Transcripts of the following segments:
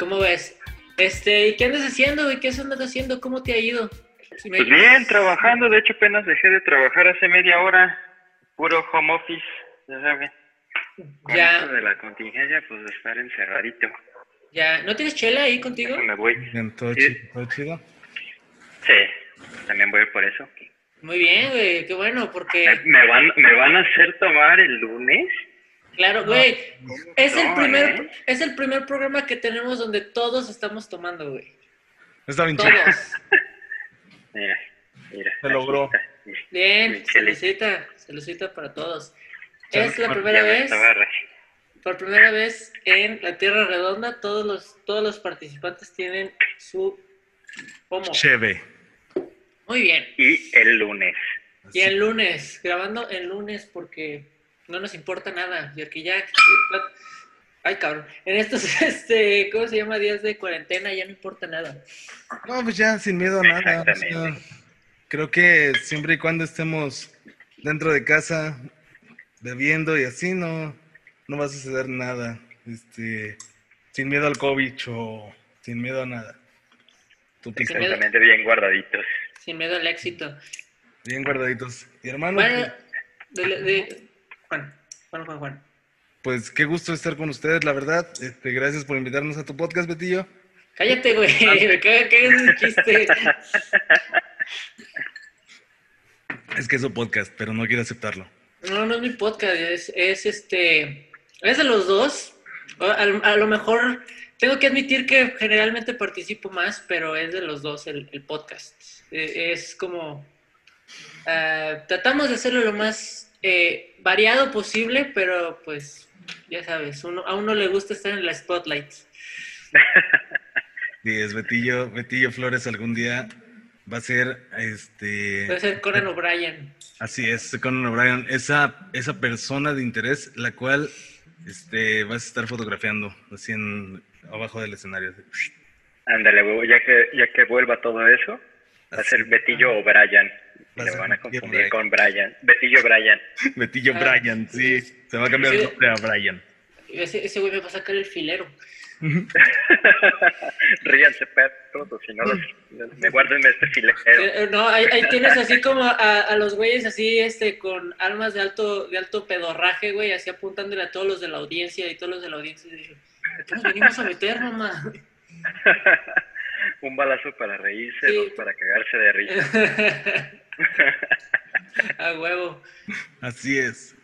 ¿Cómo ves? Este, ¿y qué andas haciendo, güey? ¿Qué andas haciendo? ¿Cómo te ha ido? Si me... Pues bien, trabajando. De hecho, apenas dejé de trabajar hace media hora. Puro home office, ya sabes. Con Ya. esto de la contingencia, pues de estar encerradito. Ya, ¿no tienes chela ahí contigo? Me voy. Bien, todo Sí. chido, todo chido. Sí, también voy por eso. Muy bien, güey, qué bueno, ¿Me, porque, me van, ¿Me van a hacer tomar el lunes? Claro, güey, es el No, primer, ¿eh? es el primer programa que tenemos donde todos estamos tomando, güey. Está bien chido. Todos. Mira, mira. Se logró. está. Bien, saludcita, saludcita para todos. Es la primera vez, por primera vez en la Tierra Redonda, todos los, todos los participantes tienen su pomo. Cheve. Muy bien. Y el lunes. Y el lunes, grabando el lunes porque no nos importa nada. Y que ya. Ay, cabrón. En estos, este, ¿cómo se llama? Días de cuarentena ya no importa nada. No, pues ya sin miedo a nada. o sea, Exactamente. creo que siempre y cuando estemos dentro de casa bebiendo y así no, no va a suceder nada. Este, sin miedo al COVID o sin miedo a nada. Tú Sin pista, miedo. Exactamente bien guardaditos. Sin miedo al éxito. bien guardaditos. Y hermano, Bueno, de, de- Juan, Juan, Juan, Juan. pues qué gusto estar con ustedes, la verdad. Este, gracias por invitarnos a tu podcast, Betillo. Cállate, güey. Me caga que un chiste. Es que es un podcast, pero no quiero aceptarlo. No, no es mi podcast. Es, es este. Es de los dos. A, a lo mejor tengo que admitir que generalmente participo más, pero es de los dos el, el podcast. Eh, Es como. ah, tratamos de hacerlo lo más eh, variado posible, pero pues ya sabes, uno, a uno le gusta estar en la spotlight. Sí, es Betillo, Betillo Flores algún día va a ser este Puede ser Conan O'Brien. así es, Conan O'Brien, esa, esa persona de interés la cual este vas a estar fotografiando así en abajo del escenario. Ándale, huevo, ya que, ya que vuelva todo eso, va a ser Betillo o Le ser van a confundir con Brian. Betillo Brian. Betillo Ah, Brian, sí, se va a cambiar el nombre a Brian. Ese ese güey me va a sacar el filero. Ríanse, perros, o si no, los- me guarden este filero. Eh, No, ahí, ahí tienes así como a, a los güeyes así, este, con armas de alto, de alto pedorraje, güey, así apuntándole a todos los de la audiencia y todos los de la audiencia. y dije, ¿a qué nos venimos a meter, mamá? Un balazo para reírse, Sí. dos para cagarse de risa. a huevo. Así es.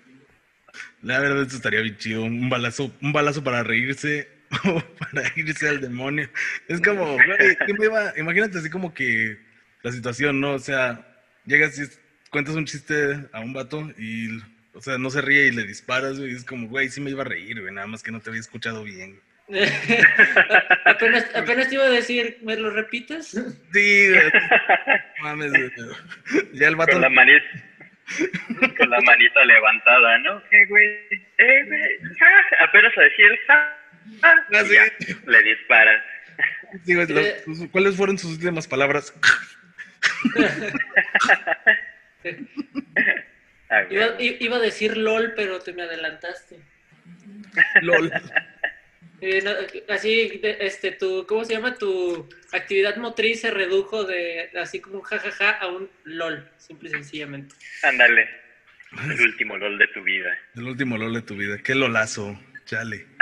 La verdad eso estaría bien chido, un balazo, un balazo para reírse o para irse al demonio. Es como, güey, ¿quién me iba- imagínate así como que la situación, ¿no? O sea, llegas y cuentas un chiste a un vato y, o sea, no se ríe y le disparas, güey, y es como, güey, sí me iba a reír, güey, nada más que no te había escuchado bien. apenas, apenas te iba a decir, ¿me lo repites? Sí, güey. Mames, güey. Ya el vato. Con la manita, con la manita levantada, ¿no? ¿Qué, güey? Eh, güey. ah, Apenas a decir, ah, ah, Ah, ya, le dispara. Sí, güey, lo- sus- ¿Cuáles fueron sus últimas palabras? Iba, iba a decir LOL, pero te me adelantaste. LOL. Eh, no, así, de- este, tu, ¿cómo se llama? Tu actividad motriz se redujo de así como un jajaja a un LOL, simple y sencillamente. Ándale. El último LOL de tu vida. El último LOL de tu vida. Qué lolazo. Chale.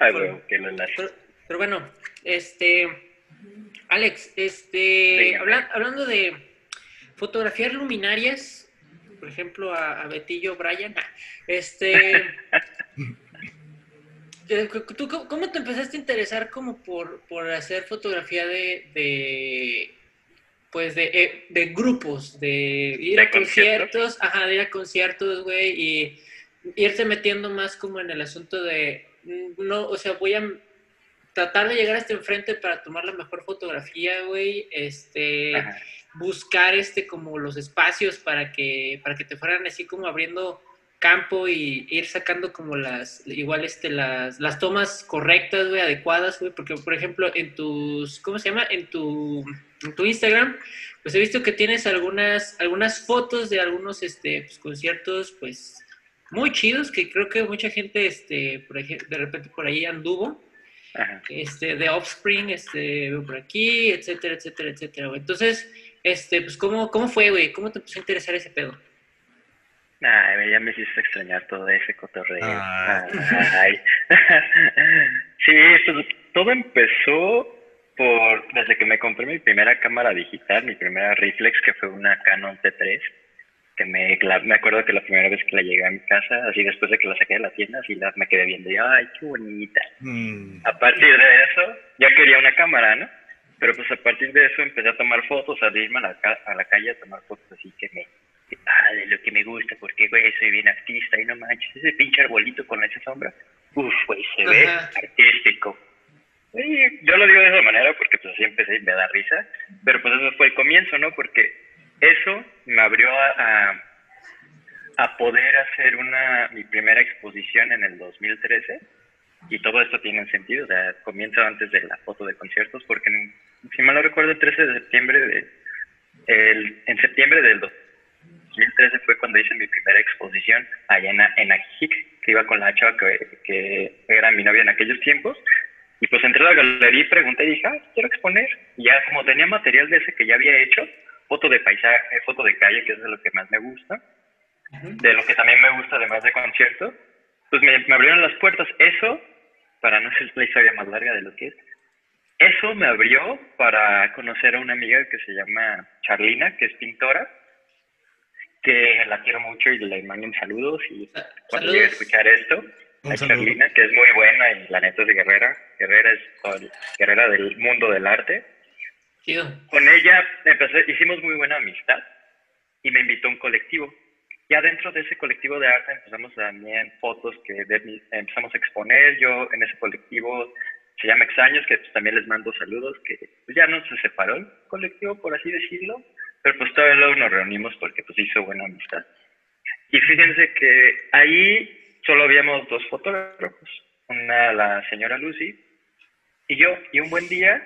Ah, güey, qué lolazo. Pero, pero bueno, este, Alex, este, habla- hablando de fotografiar luminarias, por ejemplo, a, a Betillo Bryan, ah, este, ¿tú cómo, te empezaste a interesar como por, por hacer fotografía de, de pues de, eh, de grupos, de ir ¿De a conciertos? conciertos, ajá, de ir a conciertos, güey, y irse metiendo más como en el asunto de, mm, no, o sea, voy a tratar de llegar hasta enfrente para tomar la mejor fotografía, güey, este, Ajá. buscar este como los espacios para que, para que te fueran así como abriendo campo y ir sacando como las, igual este, las, las tomas correctas, güey, adecuadas, güey, porque por ejemplo en tus, ¿cómo se llama? En tu, en tu Instagram, pues he visto que tienes algunas, algunas fotos de algunos, este, pues, conciertos, pues, muy chidos que creo que mucha gente, este, por ejemplo, de repente por ahí anduvo. Este, de Offspring, este, por aquí, etcétera, etcétera, etcétera, Entonces, este, pues, ¿cómo, cómo fue, güey? ¿Cómo te empezó a interesar ese pedo? Ay, ya me hiciste extrañar todo ese cotorreo. Ah. Ay. sí, pues todo empezó por desde que me compré mi primera cámara digital, mi primera reflex, que fue una Canon T3, que me, me acuerdo que la primera vez que la llegué a mi casa, así después de que la saqué de la tienda, así la, me quedé viendo y, ay, qué bonita. Mm. A partir de eso, ya quería una cámara, ¿no? Pero pues a partir de eso empecé a tomar fotos, a irme a la, a la calle a tomar fotos así que me, ah, de lo que me gusta, porque, güey, soy bien artista y no manches, ese pinche arbolito con esa sombra, uff, güey, se ve artístico. Y yo lo digo de esa manera porque pues así empecé y me da risa, pero pues eso fue el comienzo, ¿no? Porque eso me abrió a, a, poder hacer una mi primera exposición en el 2013 y todo esto tiene sentido, o sea, comienza antes de la foto de conciertos porque si mal no recuerdo el 13 de septiembre de el, en septiembre del 2013 fue cuando hice mi primera exposición allá en, en Ajijic, que iba con la chava que, que, era mi novia en aquellos tiempos. Y pues entré a la galería y pregunté y dije, ah, quiero exponer. Y ya como tenía material de ese que ya había hecho, foto de paisaje, foto de calle, que es de lo que más me gusta, de lo que también me gusta además de conciertos, pues me, me abrieron las puertas. Eso, para no ser la historia más larga de lo que es, eso me abrió para conocer a una amiga que se llama Charlina, que es pintora, que la quiero mucho y le mando un saludos y cuando llegue a escuchar esto, a Charlina, que es muy buena y la neta es de Guerrera, Guerrera es Guerrera del mundo del arte. Con ella empecé, hicimos muy buena amistad y me invitó a un colectivo. Ya dentro de ese colectivo de arte empezamos también fotos que empezamos a exponer. Yo en ese colectivo se llama Exaños, que pues, también les mando saludos, que pues, ya no se separó el colectivo, por así decirlo, pero pues todavía luego nos reunimos porque pues hizo Y fíjense que ahí solo habíamos dos fotógrafos, una la señora Lucy y yo, y un buen día,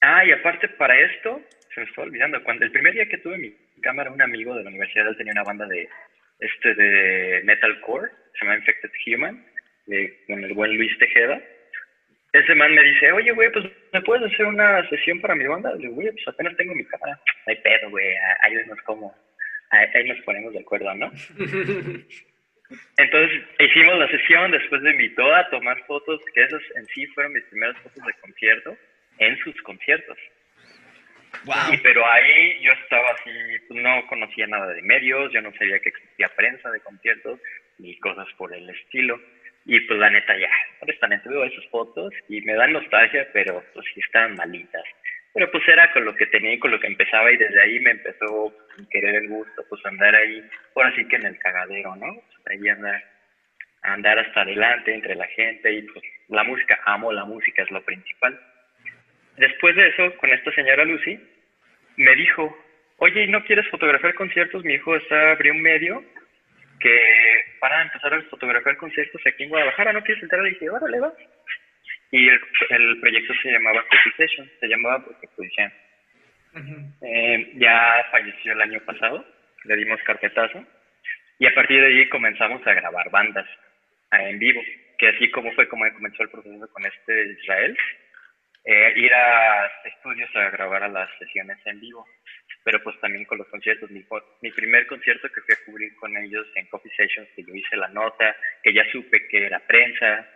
ah, y aparte para esto, se me estaba olvidando, cuando el primer día que tuve mi cámara, un amigo de la universidad, tenía una banda de, este, de metalcore, se llama Infected Human, con el buen Luis Tejeda, ese man me dice, oye, güey, pues, ¿me puedes hacer una sesión para mi banda? Le digo, güey, pues apenas tengo mi cámara. No hay pedo, güey, ahí nos como, ahí nos ponemos de acuerdo, ¿no? Entonces hicimos la sesión, después me invitó a tomar fotos, que esas en sí fueron mis primeras fotos de concierto, en sus conciertos. Wow. pero ahí yo estaba así, no conocía nada de medios, yo no sabía que existía prensa de conciertos, ni cosas por el estilo. Y pues la neta ya, honestamente veo esas fotos y me dan nostalgia, pero pues sí estaban malitas. Pero pues era con lo que tenía y con lo que empezaba y desde ahí me empezó a querer el gusto, pues andar ahí, por así que en el cagadero, ¿no? Ahí andar, andar hasta adelante entre la gente y pues la música, amo la música, es lo principal. Después de eso, con esta señora Lucy, me dijo, oye, ¿y no quieres fotografiar conciertos? Mi hijo está, abrió un medio que para empezar a fotografiar conciertos aquí en Guadalajara, ¿no quieres entrar? Y dije, órale, va. Y el, el proyecto se llamaba Session, se llamaba porque pues ya, eh, ya falleció el año pasado, le dimos carpetazo, y a partir de ahí comenzamos a grabar bandas en vivo, que así como fue como comenzó el proceso con este Israel, eh, ir a estudios a grabar a las sesiones en vivo pero pues también con los conciertos. Mi, mi primer concierto que fui a cubrir con ellos en Coffee Sessions, que yo hice la nota, que ya supe que era prensa,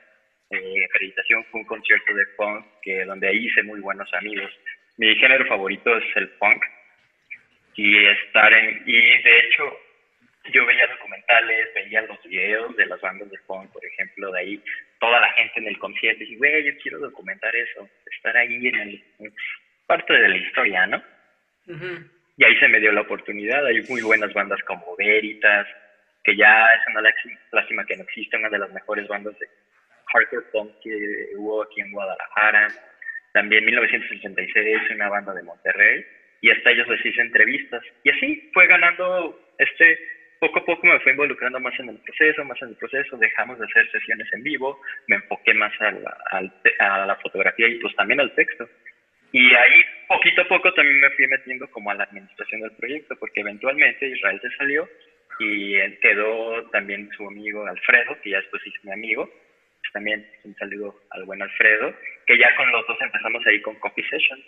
eh, acreditación, fue un concierto de punk, que donde ahí hice muy buenos amigos. Mi género favorito es el punk. Y estar en, y de hecho, yo veía documentales, veía los videos de las bandas de punk, por ejemplo, de ahí toda la gente en el concierto, y güey, yo quiero documentar eso, estar ahí en, el, parte de la historia, ¿no? Y ahí se me dio la oportunidad. Hay muy buenas bandas como Veritas, que ya es una lástima que no existe, una de las mejores bandas de hardcore punk que hubo aquí en Guadalajara. También 1986, una banda de Monterrey. Y hasta ellos les hice entrevistas. Y así fue ganando este poco a poco me fui involucrando más en el proceso, más en el proceso, dejamos de hacer sesiones en vivo, me enfoqué más a la, a la fotografía y pues también al texto. Y ahí poquito a poco también me fui metiendo como a la administración del proyecto, porque eventualmente Israel se salió y quedó también su amigo Alfredo, que ya después hizo mi amigo, también un saludo al buen Alfredo, que ya con los dos empezamos ahí con Coffee Session.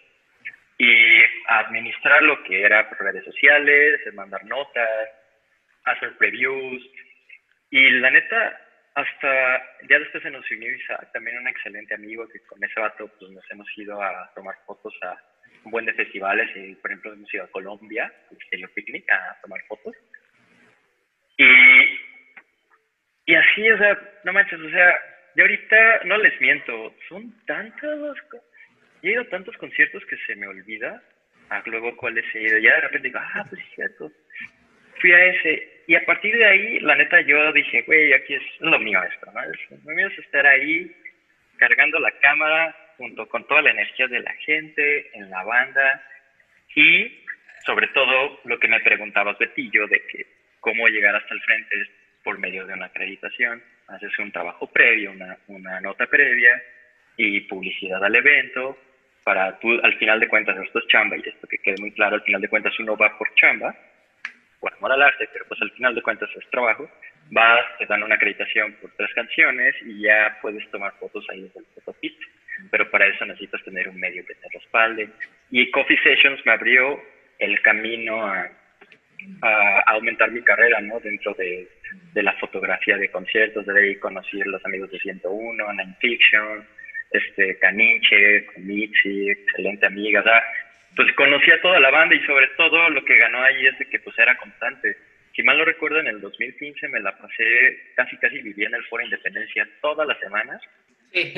Y administrar lo que era redes sociales, mandar notas, hacer previews. Y la neta hasta ya después se nos unió Isaac, también un excelente amigo que con ese vato pues nos hemos ido a tomar fotos a un buen de festivales y por ejemplo hemos ido a Colombia, al Stereo Picnic a tomar fotos. Y, y así, o sea, no manches, o sea, de ahorita no les miento, son tantas he ido a tantos conciertos que se me olvida a luego cuáles he ido. Ya de repente digo, ah, pues es cierto. Fui a ese. Y a partir de ahí, la neta, yo dije, güey, aquí es lo mío esto, ¿no? Lo mío es estar ahí cargando la cámara junto con toda la energía de la gente, en la banda. Y sobre todo lo que me preguntabas, Betillo, de que cómo llegar hasta el frente es por medio de una acreditación. Haces un trabajo previo, una, una nota previa y publicidad al evento para tú, al final de cuentas, esto es chamba y esto que quede muy claro, al final de cuentas uno va por chamba, por amor al arte, pero pues al final de cuentas es trabajo, vas, te dan una acreditación por tres canciones y ya puedes tomar fotos ahí desde el photopit, pero para eso necesitas tener un medio que te respalde. Y Coffee Sessions me abrió el camino a a, aumentar mi carrera, ¿no? Dentro de, de, la fotografía de conciertos, de ahí conocí a los amigos de 101, Nine Fiction, este, Caniche, Comichi, excelente amiga, o pues conocí a toda la banda y sobre todo lo que ganó ahí es de que pues era constante. Si mal no recuerdo, en el 2015 me la pasé, casi casi vivía en el Foro Independencia todas las semanas. Sí.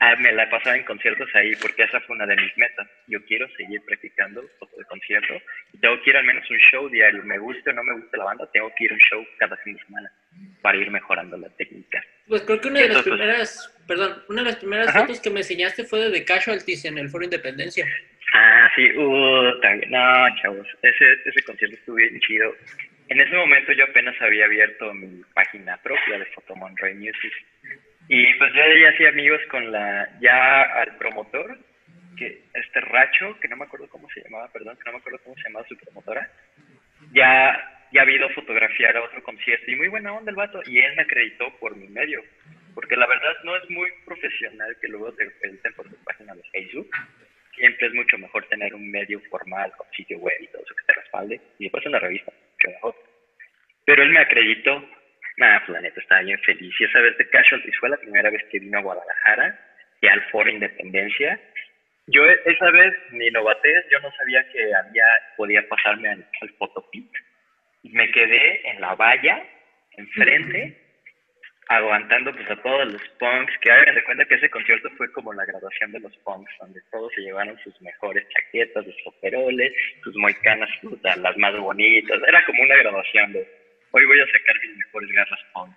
Ah, me la pasaba en conciertos ahí porque esa fue una de mis metas. Yo quiero seguir practicando foto de concierto y tengo que ir al menos un show diario. Me guste o no me guste la banda, tengo que ir a un show cada fin de semana para ir mejorando la técnica. Pues creo que una de las primeras, perdón, una de las primeras fotos que me enseñaste fue de The Casualties en el Foro Independencia. Ah, sí, uh, también. No, chavos, ese, ese concierto estuvo bien chido. En ese momento yo apenas había abierto mi página propia de Photomon Ray Music y pues yo ya hacía amigos con la, ya al promotor, que este Racho, que no me acuerdo cómo se llamaba, perdón, que no me acuerdo cómo se llamaba su promotora, ya, ya ha ido fotografiar a otro concierto y muy buena onda el vato, y él me acreditó por mi medio, porque la verdad no es muy profesional que luego te acrediten por tu página de Facebook, siempre es mucho mejor tener un medio formal con sitio web y todo eso que te respalde, y después en la revista, que mejor. Pero él me acreditó Nada, pues la neta estaba bien feliz. Y esa vez de Casualty fue la primera vez que vino a Guadalajara y al Foro Independencia. Yo esa vez ni novaté, yo no sabía que había, podía pasarme al, al photopit. Me quedé en la valla, enfrente, aguantando pues a todos los punks, que hagan de cuenta que ese concierto fue como la graduación de los punks, donde todos se llevaron sus mejores chaquetas, sus operoles, sus moicanas, las más bonitas. Era como una graduación de hoy voy a sacar mis mejores garras punk.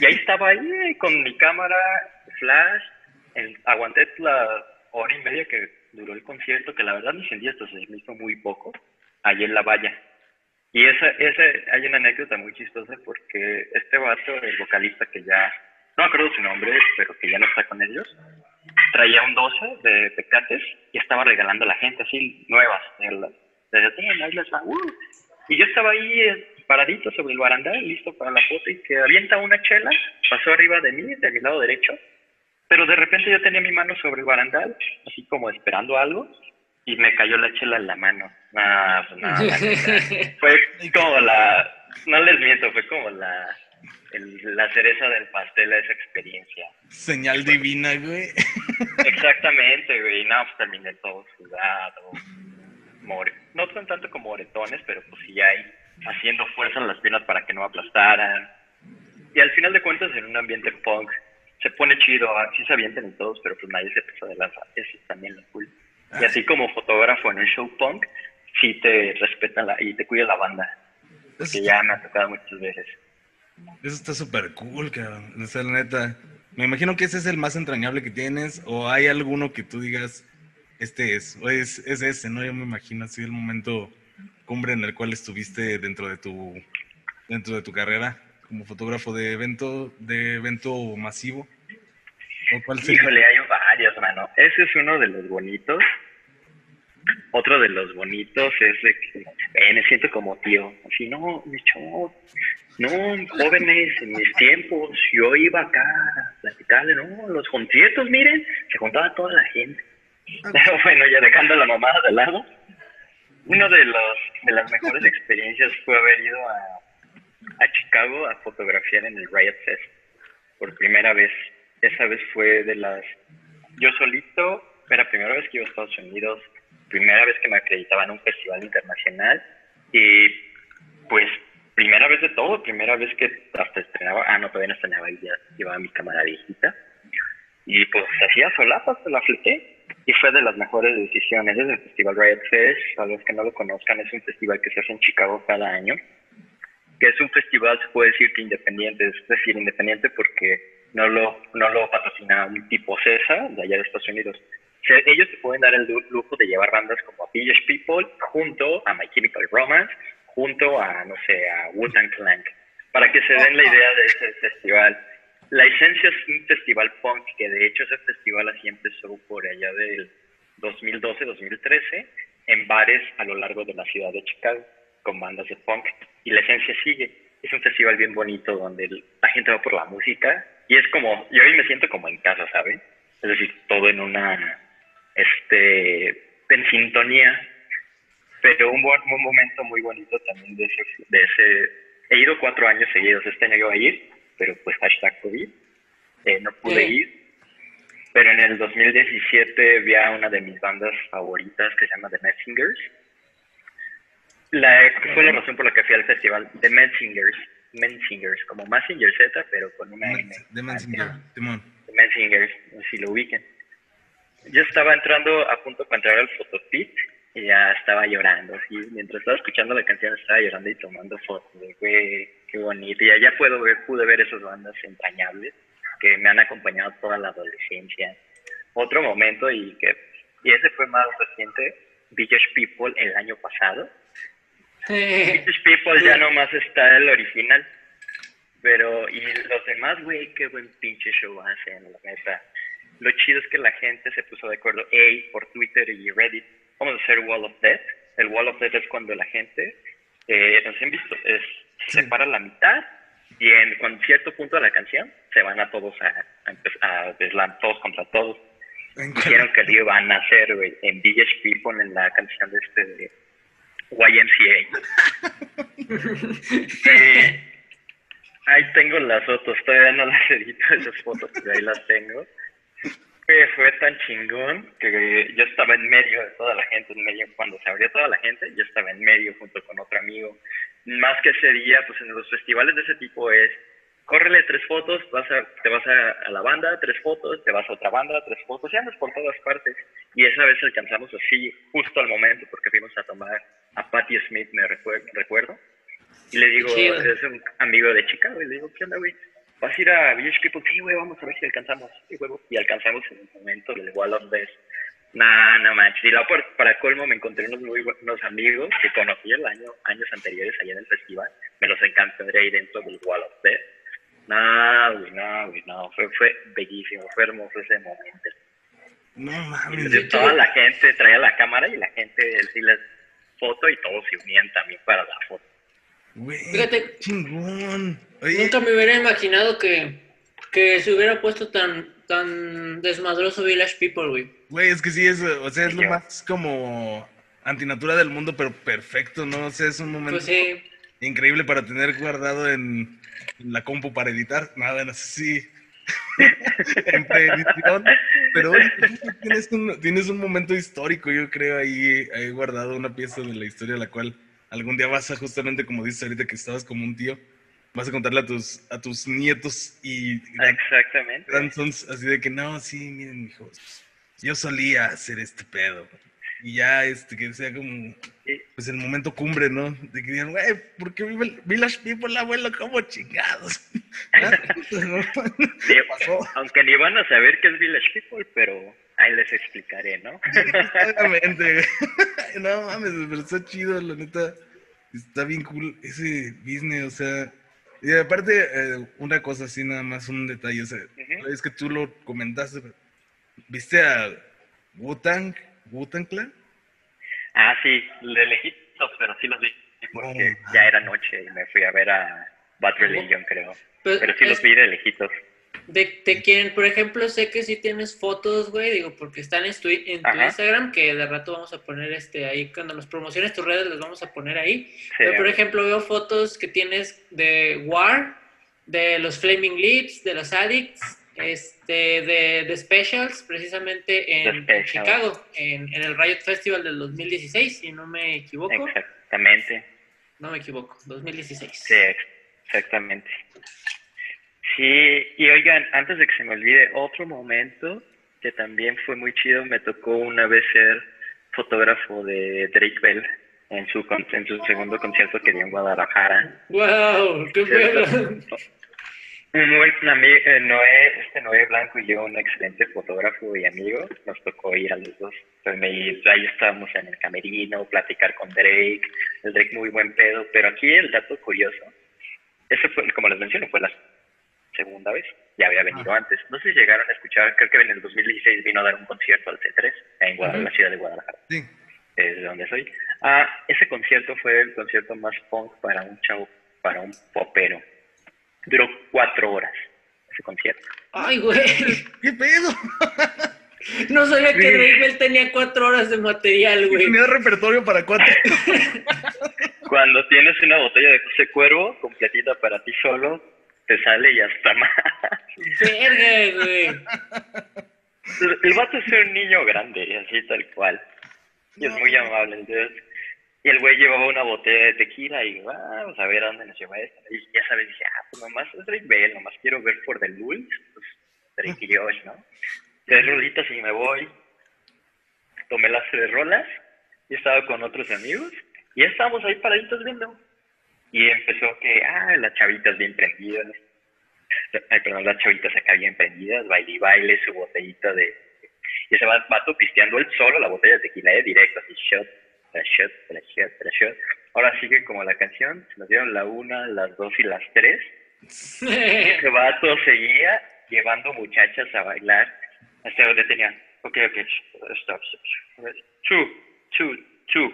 Y ahí estaba ahí con mi cámara, flash, aguanté la hora y media que duró el concierto, que la verdad me sentí hasta se me hizo muy poco, ahí en la valla. Y esa, esa, hay una anécdota muy chistosa porque este vato, el vocalista que ya, no acuerdo su nombre, pero que ya no está con ellos, traía un 12 de pecates y estaba regalando a la gente así nuevas. Uh". Y yo estaba ahí eh, paradito sobre el barandal, listo para la foto, y que avienta una chela, pasó arriba de mí, de mi lado derecho, pero de repente yo tenía mi mano sobre el barandal, así como esperando algo, y me cayó la chela en la mano. fue como la, no les miento, fue como la, la cereza del pastel a esa experiencia. Señal divina, güey. Exactamente, güey. No, pues terminé todo sudado. More. No son tanto como moretones, pero pues sí hay haciendo fuerza en las piernas para que no aplastaran. Y al final de cuentas, en un ambiente punk, se pone chido, ah, sí se avientan en todos, pero pues nadie se pasa de lanza. Eso es también lo cool. Y así como fotógrafo en un show punk, sí te respetan la, y te cuida la banda. Que ya me ha tocado muchas veces. Eso está súper cool, cabrón. O sea, la neta. Me imagino que ese es el más entrañable que tienes, o hay alguno que tú digas, este es, o es, es ese, ¿no? Yo me imagino así el momento cumbre en el cual estuviste dentro de tu, dentro de tu carrera como fotógrafo de evento, de evento masivo? ¿O cuál Híjole, hay varios, mano. Ese es uno de los bonitos. otro de los bonitos es de que eh, me siento como tío. Así, no, mi chavo, no, jóvenes, en mis tiempos, yo iba acá a platicarle, no, los conciertos, miren, se juntaba toda la gente. Pero bueno, ya dejando la mamada de lado, uno de los de las mejores experiencias fue haber ido a, a Chicago a fotografiar en el Riot Fest por primera vez. Esa vez fue de las yo solito, era la primera vez que iba a Estados Unidos, primera vez que me acreditaba en un festival internacional y pues primera vez de todo, primera vez que hasta estrenaba, ah no, todavía no estrenaba y ya llevaba mi cámara viejita y pues hacía solapas, se la fleté y fue de las mejores decisiones. Es el Festival Riot Fest, a los que no lo conozcan, es un festival que se hace en Chicago cada año, que es un festival, se puede decir que independiente, es decir, independiente porque no lo, no lo patrocina un tipo CESA de allá de Estados Unidos. ellos se pueden dar el lujo de llevar bandas como a Village People junto a My Chemical Romance, junto a, no sé, a Wu-Tang Clan, para que se den la idea de ese festival. La esencia es un festival punk, que de hecho ese festival así empezó por allá del 2012-2013 en bares a lo largo de la ciudad de Chicago con bandas de punk y la esencia sigue. Es un festival bien bonito donde la gente va por la música y es como, yo hoy me siento como en casa, ¿saben? Es decir, todo en una, este, en sintonía, pero un, buen, un momento muy bonito también de ese, de ese, he ido cuatro años seguidos, este año iba a ir, pero pues hashtag COVID, eh, no pude ir. Pero en el 2017 vi a una de mis bandas favoritas que se llama The Messengers. La, fue la razón por la que fui al festival The Messengers, Messengers, como Messenger Z, pero con una M. The Messengers, Timón. The Messengers, si lo ubiquen. Yo estaba entrando a punto para entrar al photopit y ya estaba llorando, así, mientras estaba escuchando la canción estaba llorando y tomando fotos, qué, qué bonito, y allá puedo ver, pude ver esas bandas entrañables que me han acompañado toda la adolescencia. Otro momento, y que y ese fue más reciente, Village People el año pasado. Village People ya nomás está el original, pero, y los demás, güey, qué buen pinche show hacen, la neta. Lo chido es que la gente se puso de acuerdo, hey, por Twitter y Reddit, vamos a hacer Wall of Death. El Wall of Death es cuando la gente, eh, nos han visto, es, se separa la mitad y en con cierto punto de la canción se van a todos a, a, a todos contra todos. Dijeron que lo iban a hacer, en Village People, en la canción de este de YMCA. sí. Ahí tengo las fotos, todavía no las edito esas fotos, pero ahí las tengo fue tan chingón que yo estaba en medio de toda la gente, en medio, cuando se abrió toda la gente, yo estaba en medio junto con otro amigo. Más que ese día, pues en los festivales de ese tipo es, córrele tres fotos, vas a, te vas a, la banda, tres fotos, te vas a otra banda, tres fotos, y andas por todas partes. Y esa vez alcanzamos así, justo al momento, porque fuimos a tomar a Patty Smith, me recuerdo. Y le digo, es un amigo de Chicago, y le digo, ¿qué onda, güey? vas a ir a Village People, sí, güey, vamos a ver si alcanzamos. Y alcanzamos en un momento el Wall of Death. Nah, no manches. Y luego para colmo me encontré unos muy buenos amigos que conocí el año, años anteriores allá en el festival. Me los encanté ahí dentro del Wall of Death. No, güey, no, güey, no. Fue, fue bellísimo, fue hermoso ese momento. No mames. toda la gente traía la cámara y la gente sí les foto y todos se unían también para la foto. Fíjate, chingón. Nunca me hubiera imaginado que, que se hubiera puesto tan, tan desmadroso Village People, güey. Güey, es que sí, es, o sea, es lo más como antinatura del mundo, pero perfecto, ¿no? O sea, es un momento pues increíble para tener guardado en, la compu para editar. Nada, no sé si en preedición. Pero tienes un, tienes un momento histórico, yo creo, ahí, ahí guardado una pieza de la historia la cual algún día vas a justamente como dices ahorita que estabas como un tío, vas a contarle a tus, a tus nietos y Exactamente. grandsons así de que no, sí, miren, hijos, yo solía hacer este pedo. Y ya, este, que sea como, pues el momento cumbre, ¿no? De que digan, güey, ¿por qué Village People, abuelo, como chingados? Aunque ni van a saber qué es Village People, pero ahí les explicaré, ¿no? Exactamente, No mames, pero está chido, la neta. Está bien cool ese business, o sea. Y aparte, eh, una cosa así, nada más, un detalle, o sea, es que tú lo comentaste. ¿Viste a Wu-Tang, Wu-Tang Clan? Ah, sí, de lejitos, pero sí los vi porque ya era noche y me fui a ver a Bad Religion, creo. Pues pero sí los vi de lejitos. De, de quien, por ejemplo, sé que sí tienes fotos, güey, digo, porque están en tu, en tu Instagram, que de rato vamos a poner este ahí, cuando nos promociones tus redes, les vamos a poner ahí. Pero, por ejemplo, veo fotos que tienes de War, de los Flaming Lips, de los Addicts, este, de, de Specials, precisamente en, Chicago, en, en, el Riot Festival del 2016, si no me equivoco. Exactamente. No me equivoco, 2016. Sí, exactamente. Sí, y oigan, antes de que se me olvide, otro momento que también fue muy chido, me tocó una vez ser fotógrafo de Drake Bell en su, en su segundo concierto que dio en Guadalajara. ¡Wow! ¡Qué pedo! Un buen amigo, eh, Noé, este Noé Blanco y yo, un excelente fotógrafo y amigo, nos tocó ir a los dos. Entonces, ahí estábamos en el camerino, platicar con Drake, el Drake muy buen pedo, pero aquí el dato curioso, eso fue, como les menciono, fue la segunda vez. Ya había venido ah. antes. No sé si llegaron a escuchar, creo que en el 2016 vino a dar un concierto al C3 en la ciudad de Guadalajara. Sí. Es de donde soy. Ah, ese concierto fue el concierto más punk para un chavo, para un popero. Duró cuatro horas ese concierto. ¡Ay, güey! ¿Qué pedo? No sabía que Drake tenía cuatro horas de material, güey. Tenía repertorio para cuatro. Cuando tienes una botella de José Cuervo completita para ti solo, te sale y hasta más. Verga, güey. El vato es un niño grande, así tal cual. Y es muy amable, entonces. Y el güey llevaba una botella de tequila y vamos a ver a dónde nos lleva esto. Y ya sabes, dije, ah, pues nomás es Drake Bell, nomás quiero ver por The Lulz, pues Drake y Josh, ¿no? Tres rolitas y me voy. Tomé las tres rolas y estaba con otros amigos y estábamos ahí paraditos viendo. Y empezó que, ah, las chavitas bien prendidas. Ay, perdón, las chavitas acá bien prendidas, baile y baile, su botellita de... Y ese vato pisteando él solo la botella de tequila, eh, directo, así, shot, Ahora sigue como la canción, se nos dieron la una, las dos y las tres. ese vato seguía llevando muchachas a bailar hasta donde tenía, ok, ok, stop, stop. Two, two, two.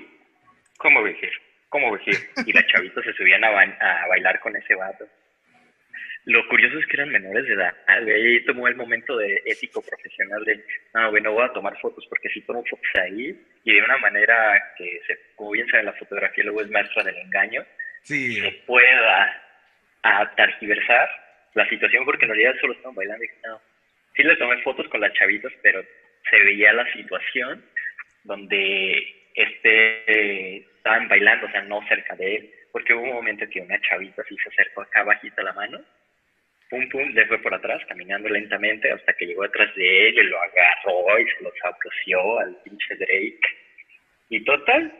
¿Cómo decir? ¿Cómo decir? Y las chavitas se subían a, a bailar con ese vato. Lo curioso es que eran menores de edad. Ahí tomó el momento de ético profesional de, no, güey, no voy a tomar fotos porque si tomo fotos ahí y de una manera que, se, como bien sabe la fotografía, luego es maestra del engaño, sí. se pueda a targiversar la situación porque en realidad solo estaban bailando y no. Sí le tomé fotos con las chavitas, pero se veía la situación donde este, estaban bailando, o sea, no cerca de él, porque hubo un momento que una chavita así se acercó acá bajita la mano pum, pum, le fue por atrás, caminando lentamente hasta que llegó atrás de él y lo agarró y se lo saboreó al pinche Drake. Y total,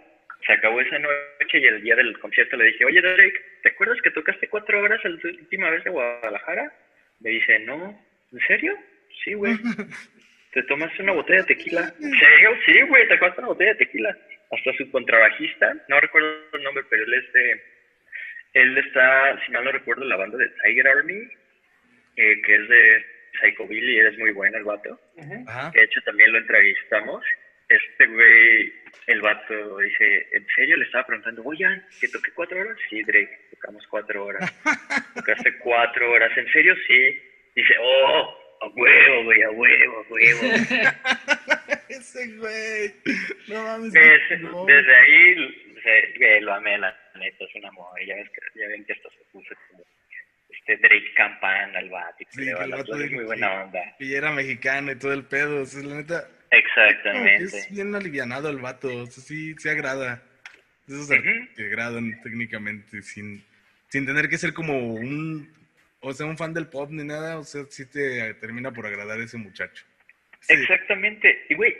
se acabó esa noche y el día del concierto le dije, oye Drake, ¿te acuerdas que tocaste cuatro horas la última vez de Guadalajara? Me dice, no, ¿en serio? Sí, güey. ¿Te tomaste una botella de tequila? ¿En serio? Sí, güey, te tomaste una botella de tequila. Hasta su contrabajista, no recuerdo el nombre, pero él es de... Él está, si mal no recuerdo, la banda de Tiger Army, eh, que es de Psycho Billy, es muy bueno el vato. De hecho, también lo entrevistamos. Este güey, el vato dice, ¿en serio? Le estaba preguntando, oigan, ¿que toqué cuatro horas? Sí, Drake, tocamos cuatro horas. Tocaste cuatro horas, ¿en serio? Sí. Dice, oh, a huevo, güey, a huevo, a huevo. Ese güey. No mames. Desde ahí, lo amé, la neta, es un amor. Ya, ves que, ya ven que esto se puso como este Drake Campana, el vato, sí, el vato es muy buena onda. Y era mexicano y todo el pedo, o sea, la neta. Exactamente. Es bien alivianado el vato, o sea, sí, sí agrada. Esos que agradan técnicamente, sin, sin tener que ser como un, o sea, un fan del pop ni nada, o sea, sí te termina por agradar ese muchacho. Exactamente, y güey,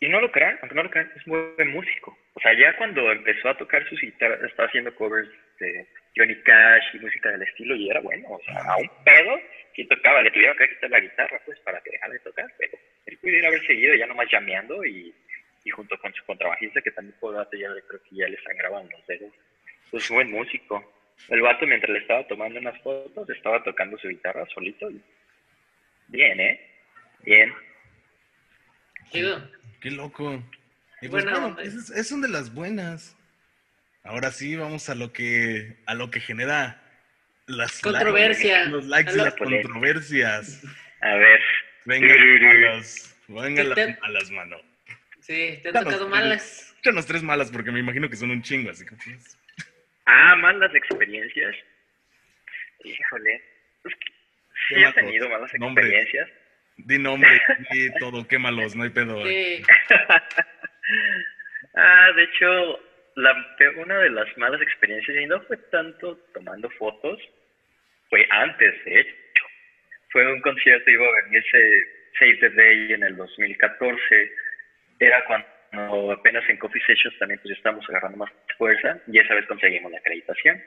y no lo crean, aunque no lo crean, es muy buen músico. O sea, ya cuando empezó a tocar su guitarra, estaba haciendo covers de Johnny Cash y música del estilo y era bueno, o sea, a un pedo si tocaba, le tuvieron que quitar la guitarra pues para que dejara de tocar, pero él pudiera haber seguido ya nomás llameando y, y junto con su contrabajista que también por ya le creo que ya le sangraban los dedos. Pues buen músico. El vato mientras le estaba tomando unas fotos estaba tocando su guitarra solito y bien, ¿eh? Bien. Qué loco. Y pues bueno, es, es una de las buenas. Ahora sí, vamos a lo que, a lo que genera las Controversia. los likes y las controversias. A ver. Venga, malas. Venga las malas, mano. Sí, te han tocado malas. Échanos tres malas porque me imagino que son un chingo, así que pues. Ah, malas experiencias. Híjole. sí he tenido malas experiencias. Di nombre, di todo, quémalos, no hay pedo. Sí. ah, de hecho, la, una de las malas experiencias, y no fue tanto tomando fotos, fue antes, de hecho. Fue un concierto, iba a venirse Save the Day en el 2014. Era cuando apenas en Coffee Sessions también pues estábamos agarrando más fuerza y esa vez conseguimos la acreditación.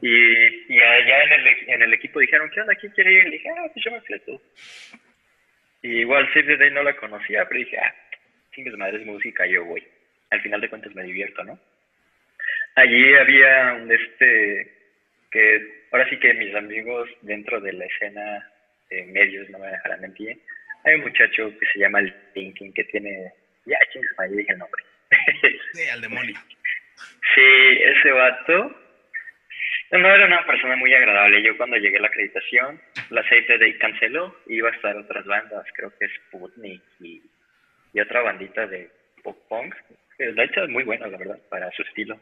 Y, allá en el, en el equipo dijeron, ¿qué onda? ¿Quién quiere ir? Y dije, ah, pues yo me fleto. Igual Save the Day no la conocía, pero dije, ah, chingues madres música, yo voy. Al final de cuentas me divierto, ¿no? Allí había un este que ahora sí que mis amigos dentro de la escena de medios no me dejarán mentir. Hay un muchacho que se llama Linkin que tiene, ya chingues madre, dije el nombre. Sí, al demonio. Sí, ese vato no era una persona muy agradable. Yo cuando llegué a la acreditación, la Day canceló, iba a estar otras bandas, creo que Sputnik y, y otra bandita de pop punk. La hecha es muy buena, la verdad, para su estilo.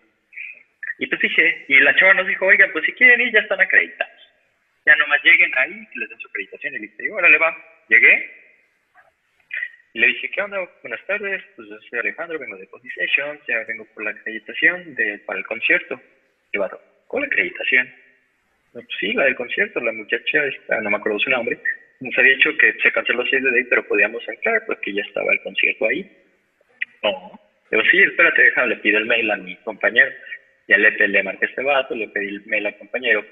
Y pues dije, y la chava nos dijo, oigan, pues si quieren ir, ya están acreditados. Ya nomás lleguen ahí, les den su acreditación. Y le dije, órale, va. Llegué. Y le dije, ¿qué onda? Buenas tardes, pues yo soy Alejandro, vengo de Sessions, ya vengo por la acreditación de, para el concierto. Y va, con la acreditación. Pues sí, la del concierto, la muchacha, esta, no me acuerdo su nombre, nos había dicho que se canceló 6 de ahí, pero podíamos entrar porque ya estaba el concierto ahí. No. Digo, sí, espérate, déjame, le pido el mail a mi compañero. Ya le, le marqué este vato, le pedí el mail al compañero.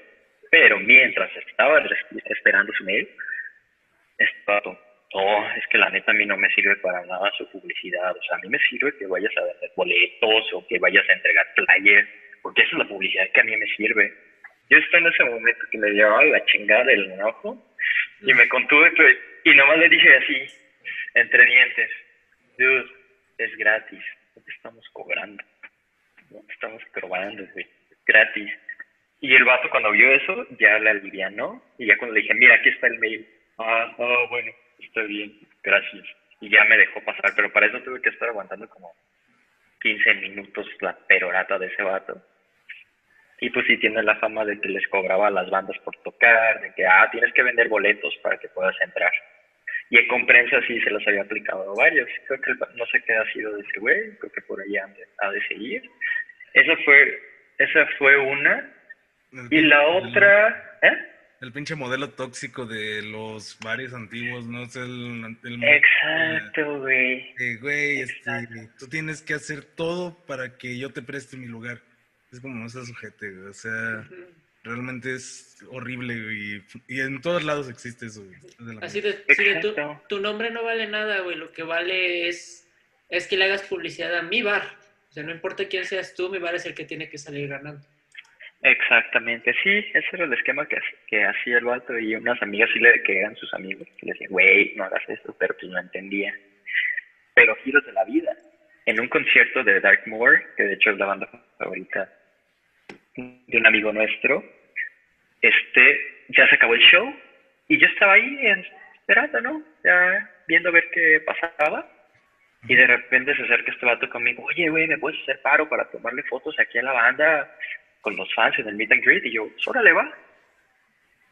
Pero mientras estaba esperando su mail, este vato, no, es que la neta a mí no me sirve para nada su publicidad. O sea, a mí me sirve que vayas a vender boletos o que vayas a entregar flyers porque esa es la publicidad que a mí me sirve. Yo estoy en ese momento que le llevaba la chingada del enojo y me contuve y nomás le dije así, entre dientes, dude, es gratis, no te estamos cobrando, no te estamos güey, gratis. Y el vato cuando vio eso ya le alivianó y ya cuando le dije, mira, aquí está el mail, ah, oh, bueno, está bien, gracias. Y ya me dejó pasar, pero para eso tuve que estar aguantando como 15 minutos la perorata de ese vato. Y pues sí tiene la fama de que les cobraba a las bandas por tocar, de que, ah, tienes que vender boletos para que puedas entrar. Y en comprensa sí se los había aplicado a varios. Creo que no sé qué ha sido de ese güey, creo que por ahí ha de, seguir. Esa fue, esa fue una. y la otra, ¿eh? El pinche modelo tóxico de los bares antiguos, ¿no? Es el, Exacto, güey. güey, este, tú tienes que hacer todo para que yo te preste mi lugar es como no se sujete, o sea, realmente es horrible y, y, en todos lados existe eso. Así de, tu, nombre no vale nada, güey, lo que vale es, es que le hagas publicidad a mi bar. O sea, no importa quién seas tú, mi bar es el que tiene que salir ganando. Exactamente, sí, ese era el esquema que, que hacía el vato y unas amigas sí le que eran sus amigos, que le decían, güey, no hagas esto, pero pues no entendía. Pero giros de la vida. En un concierto de Darkmoor, que de hecho es la banda favorita de un amigo nuestro, este, ya se acabó el show y yo estaba ahí esperando, ¿no? Ya viendo a ver qué pasaba. Y de repente se acerca este vato conmigo, oye, güey, ¿me puedes hacer paro para tomarle fotos aquí a la banda con los fans en el meet and greet? Y yo, órale, va.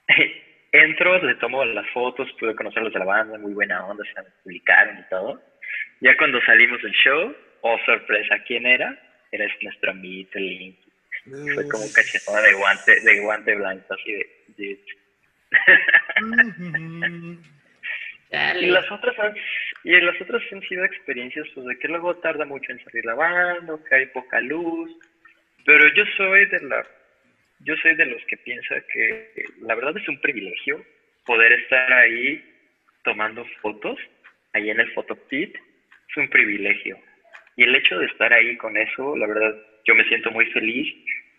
Entro, le tomo las fotos, pude conocerlos de la banda, muy buena onda, se publicaron y todo. Ya cuando salimos del show, oh sorpresa, ¿quién era? Era nuestro amigo Link fue como cachetada de guante, de guante blanco, así de... y las otras han, y las otras han sido experiencias pues de que luego tarda mucho en salir la banda, que hay poca luz, pero yo soy de la yo soy de los que piensa que la verdad es un privilegio poder estar ahí tomando fotos, ahí en el photopit, es un privilegio. Y el hecho de estar ahí con eso, la verdad, yo me siento muy feliz,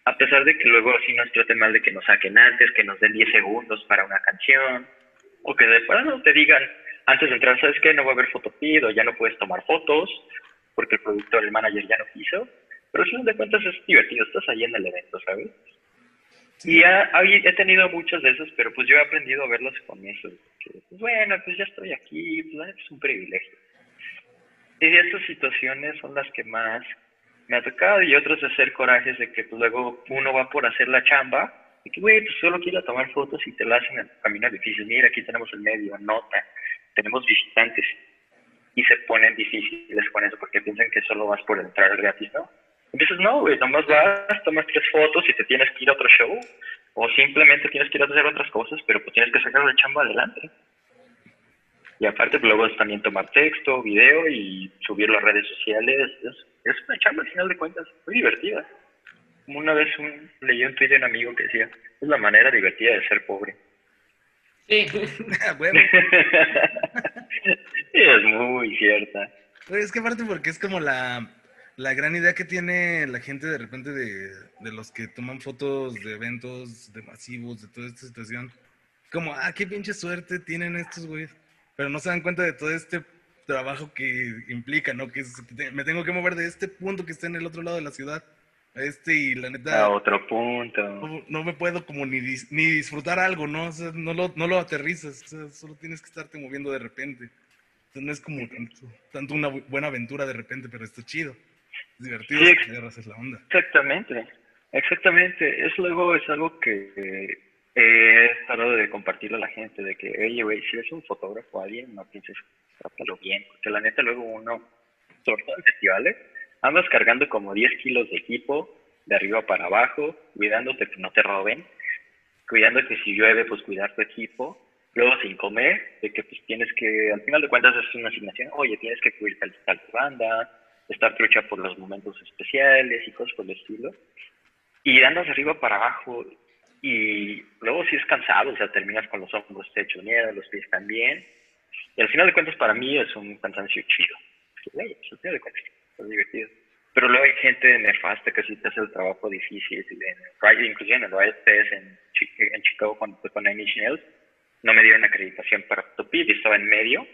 a pesar de que luego sí nos traten mal de que nos saquen antes, que nos den 10 segundos para una canción, o que de no te digan antes de entrar, ¿sabes qué? No va a haber fotopid o ya no puedes tomar fotos. porque el productor, el manager ya no quiso, pero si de cuentas es divertido, estás ahí en el evento, ¿sabes? Y ha, he tenido muchos de esos, pero pues yo he aprendido a verlos con eso. Que, pues, bueno, pues ya estoy aquí, pues es un privilegio. Y estas situaciones son las que más me ha tocado y otros hacer corajes de que pues luego uno va por hacer la chamba y que, güey, pues solo quiero tomar fotos y te la hacen en el camino difícil. Mira, aquí tenemos el medio, nota, tenemos visitantes. Y se ponen difíciles con eso porque piensan que solo vas por entrar gratis, ¿no? Entonces, no, güey, nomás vas, tomas tres fotos y te tienes que ir a otro show. O simplemente tienes que ir a hacer otras cosas, pero pues tienes que sacar la chamba adelante. Y aparte, pues, luego también tomar texto, video y subirlo a redes sociales. Es, es una chamba al final de cuentas, muy divertida. Una vez un, leí un tweet de un amigo que decía, es la manera divertida de ser pobre. Sí. bueno. es muy cierta. es que aparte porque es como la, la gran idea que tiene la gente de repente de, de, los que toman fotos de eventos, de masivos, de toda esta situación. Como, ah, qué pinche suerte tienen estos güeyes. Pero no se dan cuenta de todo este trabajo que implica, ¿no? Que me tengo que mover de este punto que está en el otro lado de la ciudad a este y la neta... A otro punto. No, me puedo como ni, ni disfrutar algo, ¿no? O sea, no lo, no lo aterrizas, o sea, solo tienes que estarte moviendo de repente. Entonces no es como tanto, una buena aventura de repente, pero está chido. Es divertido, sí, es la onda. Exactamente, exactamente. Es luego, es algo que he tratado de compartirlo a la gente, de que, oye, güey, si eres un fotógrafo alguien, no pienses, trátalo bien, porque la neta luego uno, sobre todo en festivales, andas cargando como 10 kilos de equipo, de arriba para abajo, cuidándote que no te roben, cuidando que si llueve, pues cuidar tu equipo, luego sin comer, de que pues tienes que, al final de cuentas es una asignación, oye, tienes que cubrir tal, tal banda, estar trucha por los momentos especiales y cosas por el estilo, y andas arriba para abajo, y luego sí es cansado, o sea, terminas con los hombros hechos miedo, los pies también. Y al final de cuentas para mí es un cansancio chido. Pues, al final de cuentas es divertido. Pero luego hay gente nefasta que sí te hace el trabajo difícil. En, inclusive en el Riot en, en Chicago cuando fue con Nine Nails, no me dieron acreditación para Topid y estaba en medio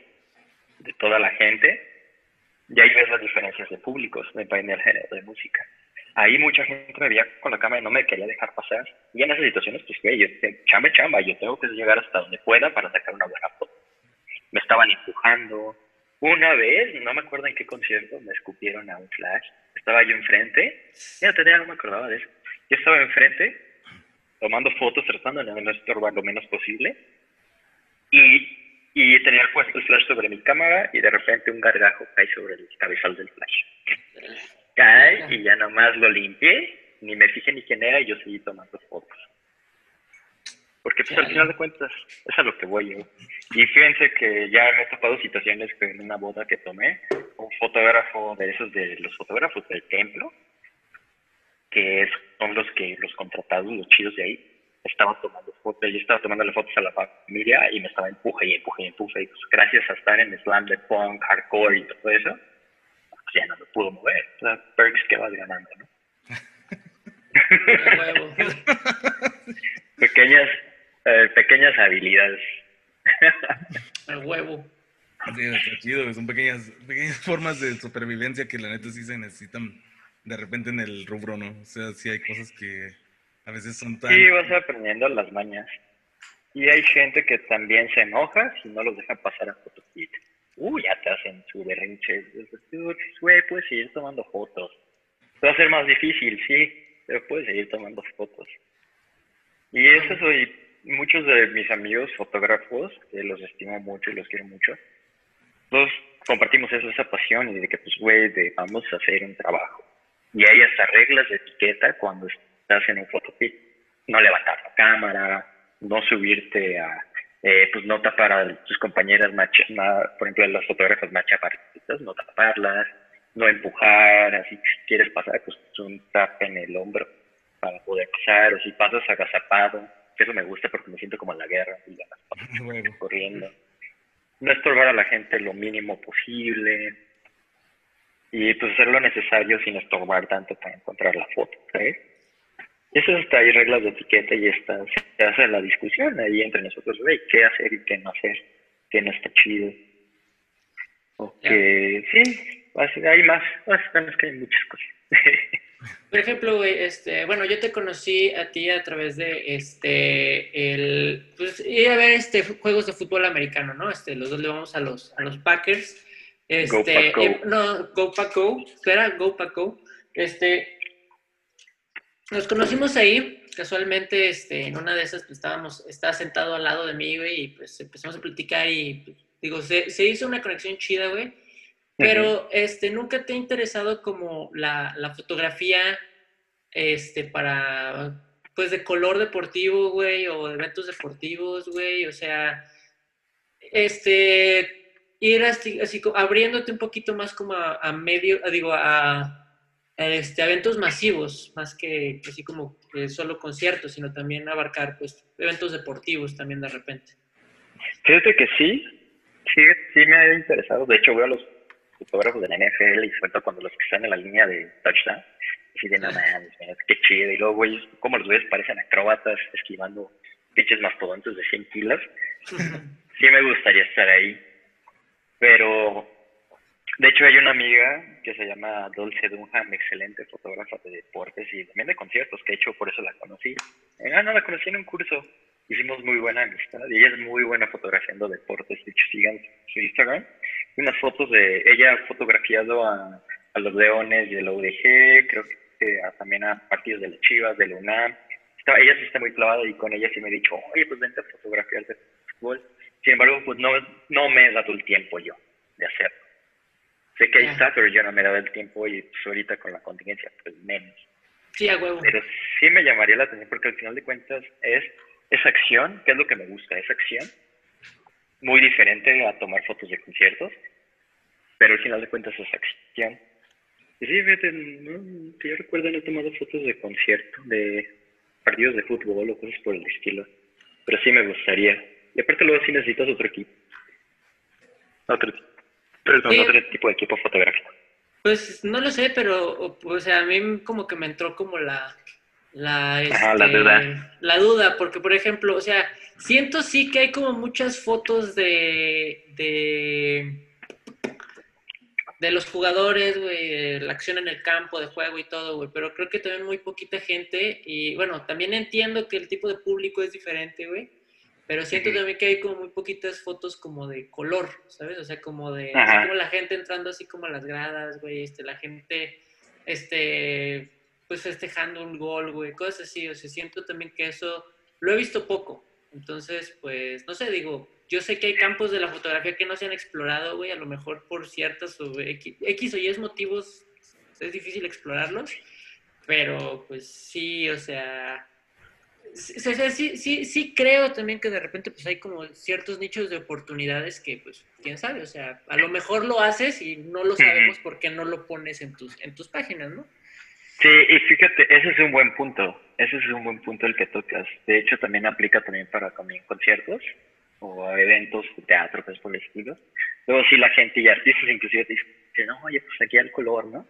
de toda la gente. Y ahí ves las diferencias de públicos, depende del género de música ahí mucha gente me veía con la cámara y no me quería dejar pasar. Y en esas situaciones, pues, güey, yo, chamba, chamba, yo tengo que llegar hasta donde pueda para sacar una buena foto. Me estaban empujando. Una vez, no me acuerdo en qué concierto, me escupieron a un flash. Estaba yo enfrente. Ya tenía, no me acordaba de eso. Yo estaba enfrente, tomando fotos, tratando de no estorbar lo menos posible. Y, y tenía puesto el flash sobre mi cámara y de repente un gargajo cae sobre el cabezal del flash cae y ya nomás lo limpié, ni me fijé ni quién era y yo seguí tomando fotos. Porque pues al final de cuentas es a lo que voy yo. Y fíjense que ya me he topado situaciones que en una boda que tomé, un fotógrafo de esos de los fotógrafos del templo, que son los que los contratados, los chidos de ahí, estaba tomando fotos, yo estaba tomándole fotos a la familia y me estaba empuje y empuje y empuje. Y pues gracias a estar en slam de punk, hardcore y todo eso, ya no me pudo mover. O sea, perks que vas ganando, ¿no? pequeñas, eh, pequeñas habilidades. El huevo. Sí, está chido, son pequeñas, pequeñas formas de supervivencia que la neta sí se necesitan de repente en el rubro, ¿no? O sea, sí hay cosas que a veces son tan... Sí, vas aprendiendo las mañas. Y hay gente que también se enoja si no los dejan pasar a fotokit uy, ya te hacen su berrinche. Güey, puedes seguir tomando fotos. Va a ser más difícil, sí, pero puedes seguir tomando fotos. Y eso soy, muchos de mis amigos fotógrafos, que los estimo mucho y los quiero mucho, los compartimos eso, esa pasión y de que, pues, güey, vamos a hacer un trabajo. Y hay hasta reglas de etiqueta cuando estás en un fotopit. No levantar la cámara, no subirte a eh, pues no tapar a tus compañeras, por ejemplo, las fotógrafas más chaparritas, no taparlas, no empujar, así si quieres pasar, pues un tap en el hombro para poder pasar, o si pasas agazapado, que eso me gusta porque me siento como en la guerra, y corriendo. No estorbar a la gente lo mínimo posible, y pues hacer lo necesario sin estorbar tanto para encontrar la foto, ¿sabes? Eso está, hay reglas de etiqueta y está, se hace la discusión ahí entre nosotros, güey, qué hacer y qué no hacer, qué no está chido. O que, sí, así, hay más, es que hay muchas cosas. Por ejemplo, güey, este, bueno, yo te conocí a ti a través de este, el, pues, ir a ver este, juegos de fútbol americano, ¿no? Este, los dos le vamos a los, a los Packers. Este, go eh, no, Go Paco, espera, Go Paco. Este, nos conocimos ahí, casualmente, este, en una de esas, pues estábamos, estaba sentado al lado de mí, güey, y pues empezamos a platicar y, pues, digo, se, se hizo una conexión chida, güey pero este, ¿nunca te ha interesado como la, la, fotografía este, para, pues, de color deportivo, güey, o de eventos deportivos, güey? O sea, este, ir así, así abriéndote un poquito más como a, medio, digo, a, este, eventos masivos, más que así como solo conciertos, sino también abarcar, pues, eventos deportivos también de repente. Fíjate que sí, sí, sí me ha interesado. De hecho, voy a los fotógrafos de la NFL y sobre todo cuando los que están en la línea de touchdown, así de nada más, qué chido. Y luego, güey, como los güeyes parecen acróbatas esquivando pinches mastodontes de 100 kilos. sí me gustaría estar ahí. Pero, de hecho, hay una amiga que se llama Dulce Dunham, excelente fotógrafa de deportes y también de conciertos, que de hecho por eso la conocí. Ah, no, la conocí en un curso. Hicimos muy buena amistad y ella es muy buena fotografiando deportes. De hecho, sigan su Instagram unas fotos de ella fotografiado a, a los Leones de la UDG, creo que también a partidos de las Chivas, de la UNAM. ella sí está muy clavada y con ella sí me he dicho, oye, pues vente a fotografiar de fútbol. Sin embargo, pues no, no me he dado el tiempo yo de hacerlo. Sé que ahí está, pero yo no me dado el tiempo y pues ahorita con la contingencia, pues menos. Sí, a huevo. Pero sí me llamaría la atención porque al final de cuentas es esa acción, que es lo que me gusta, esa acción muy diferente a tomar fotos de conciertos, pero al final de cuentas es acción. Y sí, fíjate, no, que yo recuerdo no he tomado fotos de concierto, de partidos de fútbol o cosas por el estilo, pero sí me gustaría. Y aparte luego sí necesitas otro equipo. Otro, otro tipo de equipo fotográfico. Pues no lo sé, pero o sea, a mí como que me entró como la, la, la duda. Este, la duda, porque por ejemplo, o sea, siento sí que hay como muchas fotos de, de, de los jugadores, güey, la acción en el campo de juego y todo, güey, pero creo que también muy poquita gente y bueno, también entiendo que el tipo de público es diferente, güey, pero siento también que hay como muy poquitas fotos como de color, ¿sabes? O sea, como de, como la gente entrando así como a las gradas, güey, este, la gente, este pues festejando un gol, güey, cosas así. O sea, siento también que eso lo he visto poco. Entonces, pues, no sé, digo, yo sé que hay campos de la fotografía que no se han explorado, güey, a lo mejor por ciertas o X, o Y motivos es difícil explorarlos, pero pues sí, o sea, sí, sí, sí creo también que de repente pues hay como ciertos nichos de oportunidades que pues quién sabe, o sea, a lo mejor lo haces y no lo sabemos porque no lo pones en tus, en tus páginas, ¿no? Sí, y fíjate, ese es un buen punto. Ese es un buen punto el que tocas. De hecho, también aplica también para también conciertos o eventos de teatro, pues por el estilo. Luego sí la gente y artistas inclusive te dicen, no, oye, pues aquí el color, ¿no?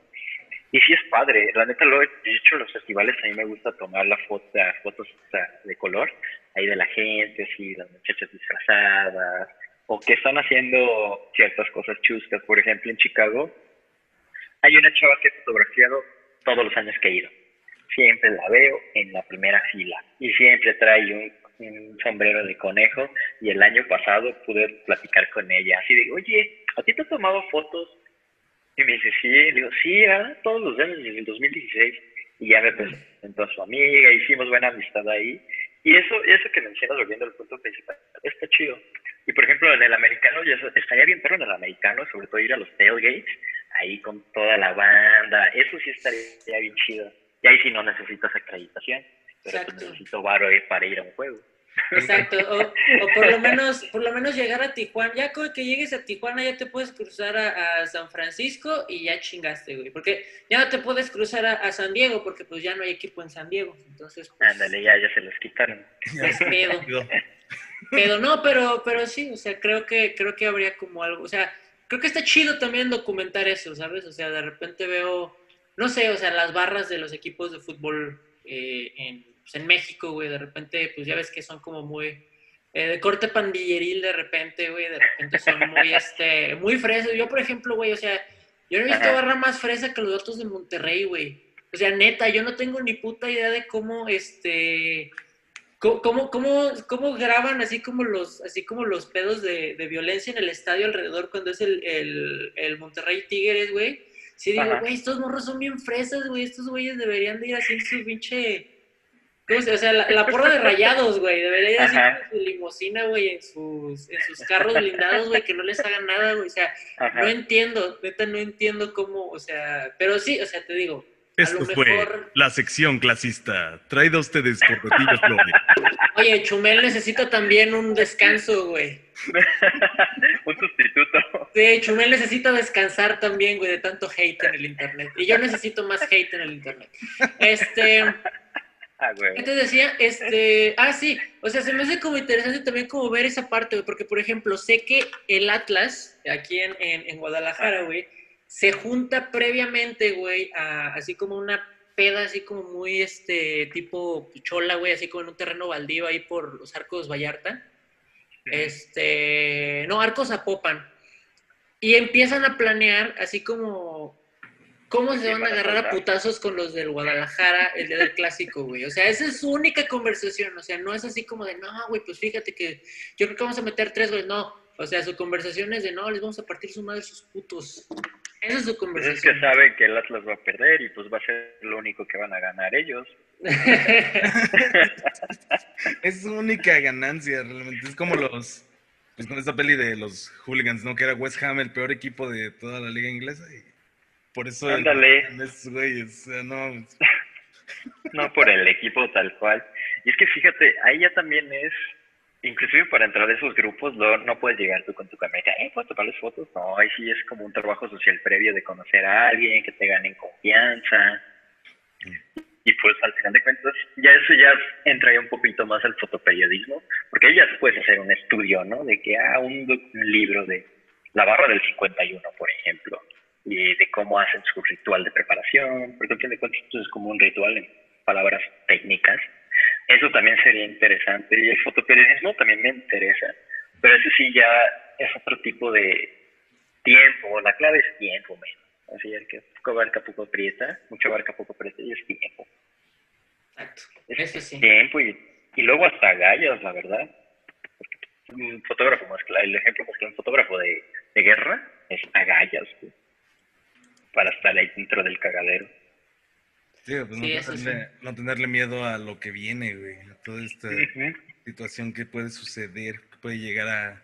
Y sí es padre. La neta, lo he dicho, los festivales a mí me gusta tomar la foto, las fotos de color, ahí de la gente, así, las muchachas disfrazadas, o que están haciendo ciertas cosas chuscas. Por ejemplo, en Chicago hay una chava que ha fotografiado todos los años que he ido. Siempre la veo en la primera fila y siempre trae un, sombrero de conejo y el año pasado pude platicar con ella. Así de, oye, ¿a ti te has tomado fotos? Y me dice, sí, le digo, sí, todos los años desde el 2016. Y ya me presentó a su amiga, hicimos buena amistad ahí. Y eso, eso que mencionas, volviendo al punto principal, está chido. Y por ejemplo, en el americano, ya estaría bien, pero en el americano, sobre todo ir a los tailgates, ahí con toda la banda, eso sí estaría bien chido. Y ahí sí no necesitas acreditación, pero pues necesito varo para ir a un juego. Exacto, o, por lo menos por lo menos llegar a Tijuana, ya que llegues a Tijuana ya te puedes cruzar a, San Francisco y ya chingaste, güey, porque ya no te puedes cruzar a, San Diego porque pues ya no hay equipo en San Diego, entonces pues, Ándale, ya, ya se los quitaron. Es miedo. pero no, pero, pero sí, o sea, creo que, creo que habría como algo, o sea, creo que está chido también documentar eso, ¿sabes? O sea, de repente veo, no sé, o sea, las barras de los equipos de fútbol eh, en, pues, en, México, güey, de repente, pues ya ves que son como muy eh, de corte pandilleril de repente, güey, de repente son muy, este, muy frescos. Yo, por ejemplo, güey, o sea, Yo no he visto barra más fresa que los datos de Monterrey, güey. O sea, neta, yo no tengo ni puta idea de cómo, este, cómo, cómo, cómo graban así como los, así como los pedos de, violencia en el estadio alrededor cuando es el, el, el Monterrey Tigres, güey. Sí digo, güey, estos morros son bien fresas, güey, estos güeyes deberían de ir así en su pinche... ¿Cómo se O sea, la, porra de rayados, güey, debería ir con su limosina, güey, en sus, en sus carros blindados, güey, que no les hagan nada, güey, o sea, no entiendo, neta, no entiendo cómo, o sea, pero sí, o sea, te digo, esto fue la sección clasista, traída a ustedes por Flores. Oye, Chumel necesita también un descanso, güey. un sustituto. Sí, Chumel necesita descansar también, güey, de tanto hate en el internet. Y yo necesito más hate en el internet. Este. Ah, güey. ¿Qué te decía? Este. Ah, sí. O sea, se me hace como interesante también como ver esa parte, güey. Porque, por ejemplo, sé que el Atlas, aquí en, en Guadalajara, güey se junta previamente, güey, así como una peda, así como muy, este, tipo chola, güey, así como en un terreno baldío ahí por los Arcos Vallarta. Este, no, Arcos Zapopan. Y empiezan a planear así como cómo se van a agarrar a putazos con los del Guadalajara el día del clásico, güey. O sea, esa es su única conversación. O sea, no es así como de, no, güey, pues fíjate que yo creo que vamos a meter tres, güey. No, o sea, su conversación es de, no, les vamos a partir su madre sus putos. Esa es su conversación. Es que saben que el Atlas va a perder y pues va a ser lo único que van a ganar ellos. es su única ganancia, realmente. Es como los. Pues con esta peli de los hooligans, ¿no? Que era West Ham el peor equipo de toda la liga inglesa. Y por eso. Ándale. güeyes, o sea, no. no por el equipo tal cual. Y es que fíjate, ahí ya también es Inclusive para entrar a esos grupos no, no puedes llegar tú con tu cámara, eh, ¿puedo tomarles fotos? No, ahí sí es como un trabajo social previo de conocer a alguien, que te ganen confianza. Y pues al final de cuentas, ya eso ya entra ya un poquito más al fotoperiodismo, porque ahí ya puedes hacer un estudio, ¿no? De que, ah, un, un libro de la barra del 51, por ejemplo, y de cómo hacen su ritual de preparación, porque al fin de cuentas esto es como un ritual en palabras técnicas eso también sería interesante. Y el fotoperiodismo también me interesa. Pero eso sí ya es otro tipo de tiempo. La clave es tiempo, menos. Así es que poco barca, poco aprieta. Mucho barca, poco aprieta y es tiempo. Exacto. Es sí. tiempo y, y luego hasta gallas, la verdad. Un fotógrafo más claro, el ejemplo más claro, un fotógrafo de, de guerra es agallas, para estar ahí dentro del cagadero. Sí, pues no, tenerle, miedo a lo que viene, güey, a toda esta situación que puede suceder, que puede llegar a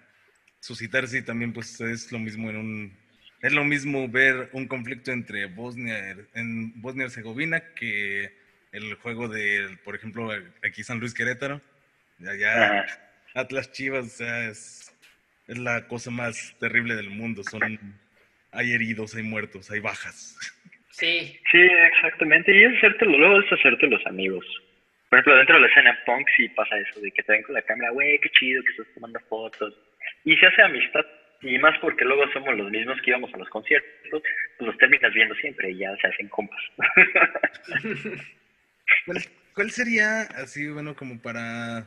suscitarse y también pues es lo mismo en un... Es lo mismo ver un conflicto entre Bosnia, en Bosnia Herzegovina que el juego de, por ejemplo, aquí San Luis Querétaro, allá Atlas Chivas, o sea, es, es la cosa más terrible del mundo, son, hay heridos, hay muertos, hay bajas. Sí. Sí, exactamente. Y es hacértelo, luego es hacerte los amigos. Por ejemplo, dentro de la escena punk sí pasa eso, de que te ven con la cámara, güey, qué chido que estás tomando fotos. Y se hace amistad. Y más porque luego somos los mismos que íbamos a los conciertos, pues los terminas viendo siempre y ya se hacen compas. ¿Cuál, sería, así, bueno, como para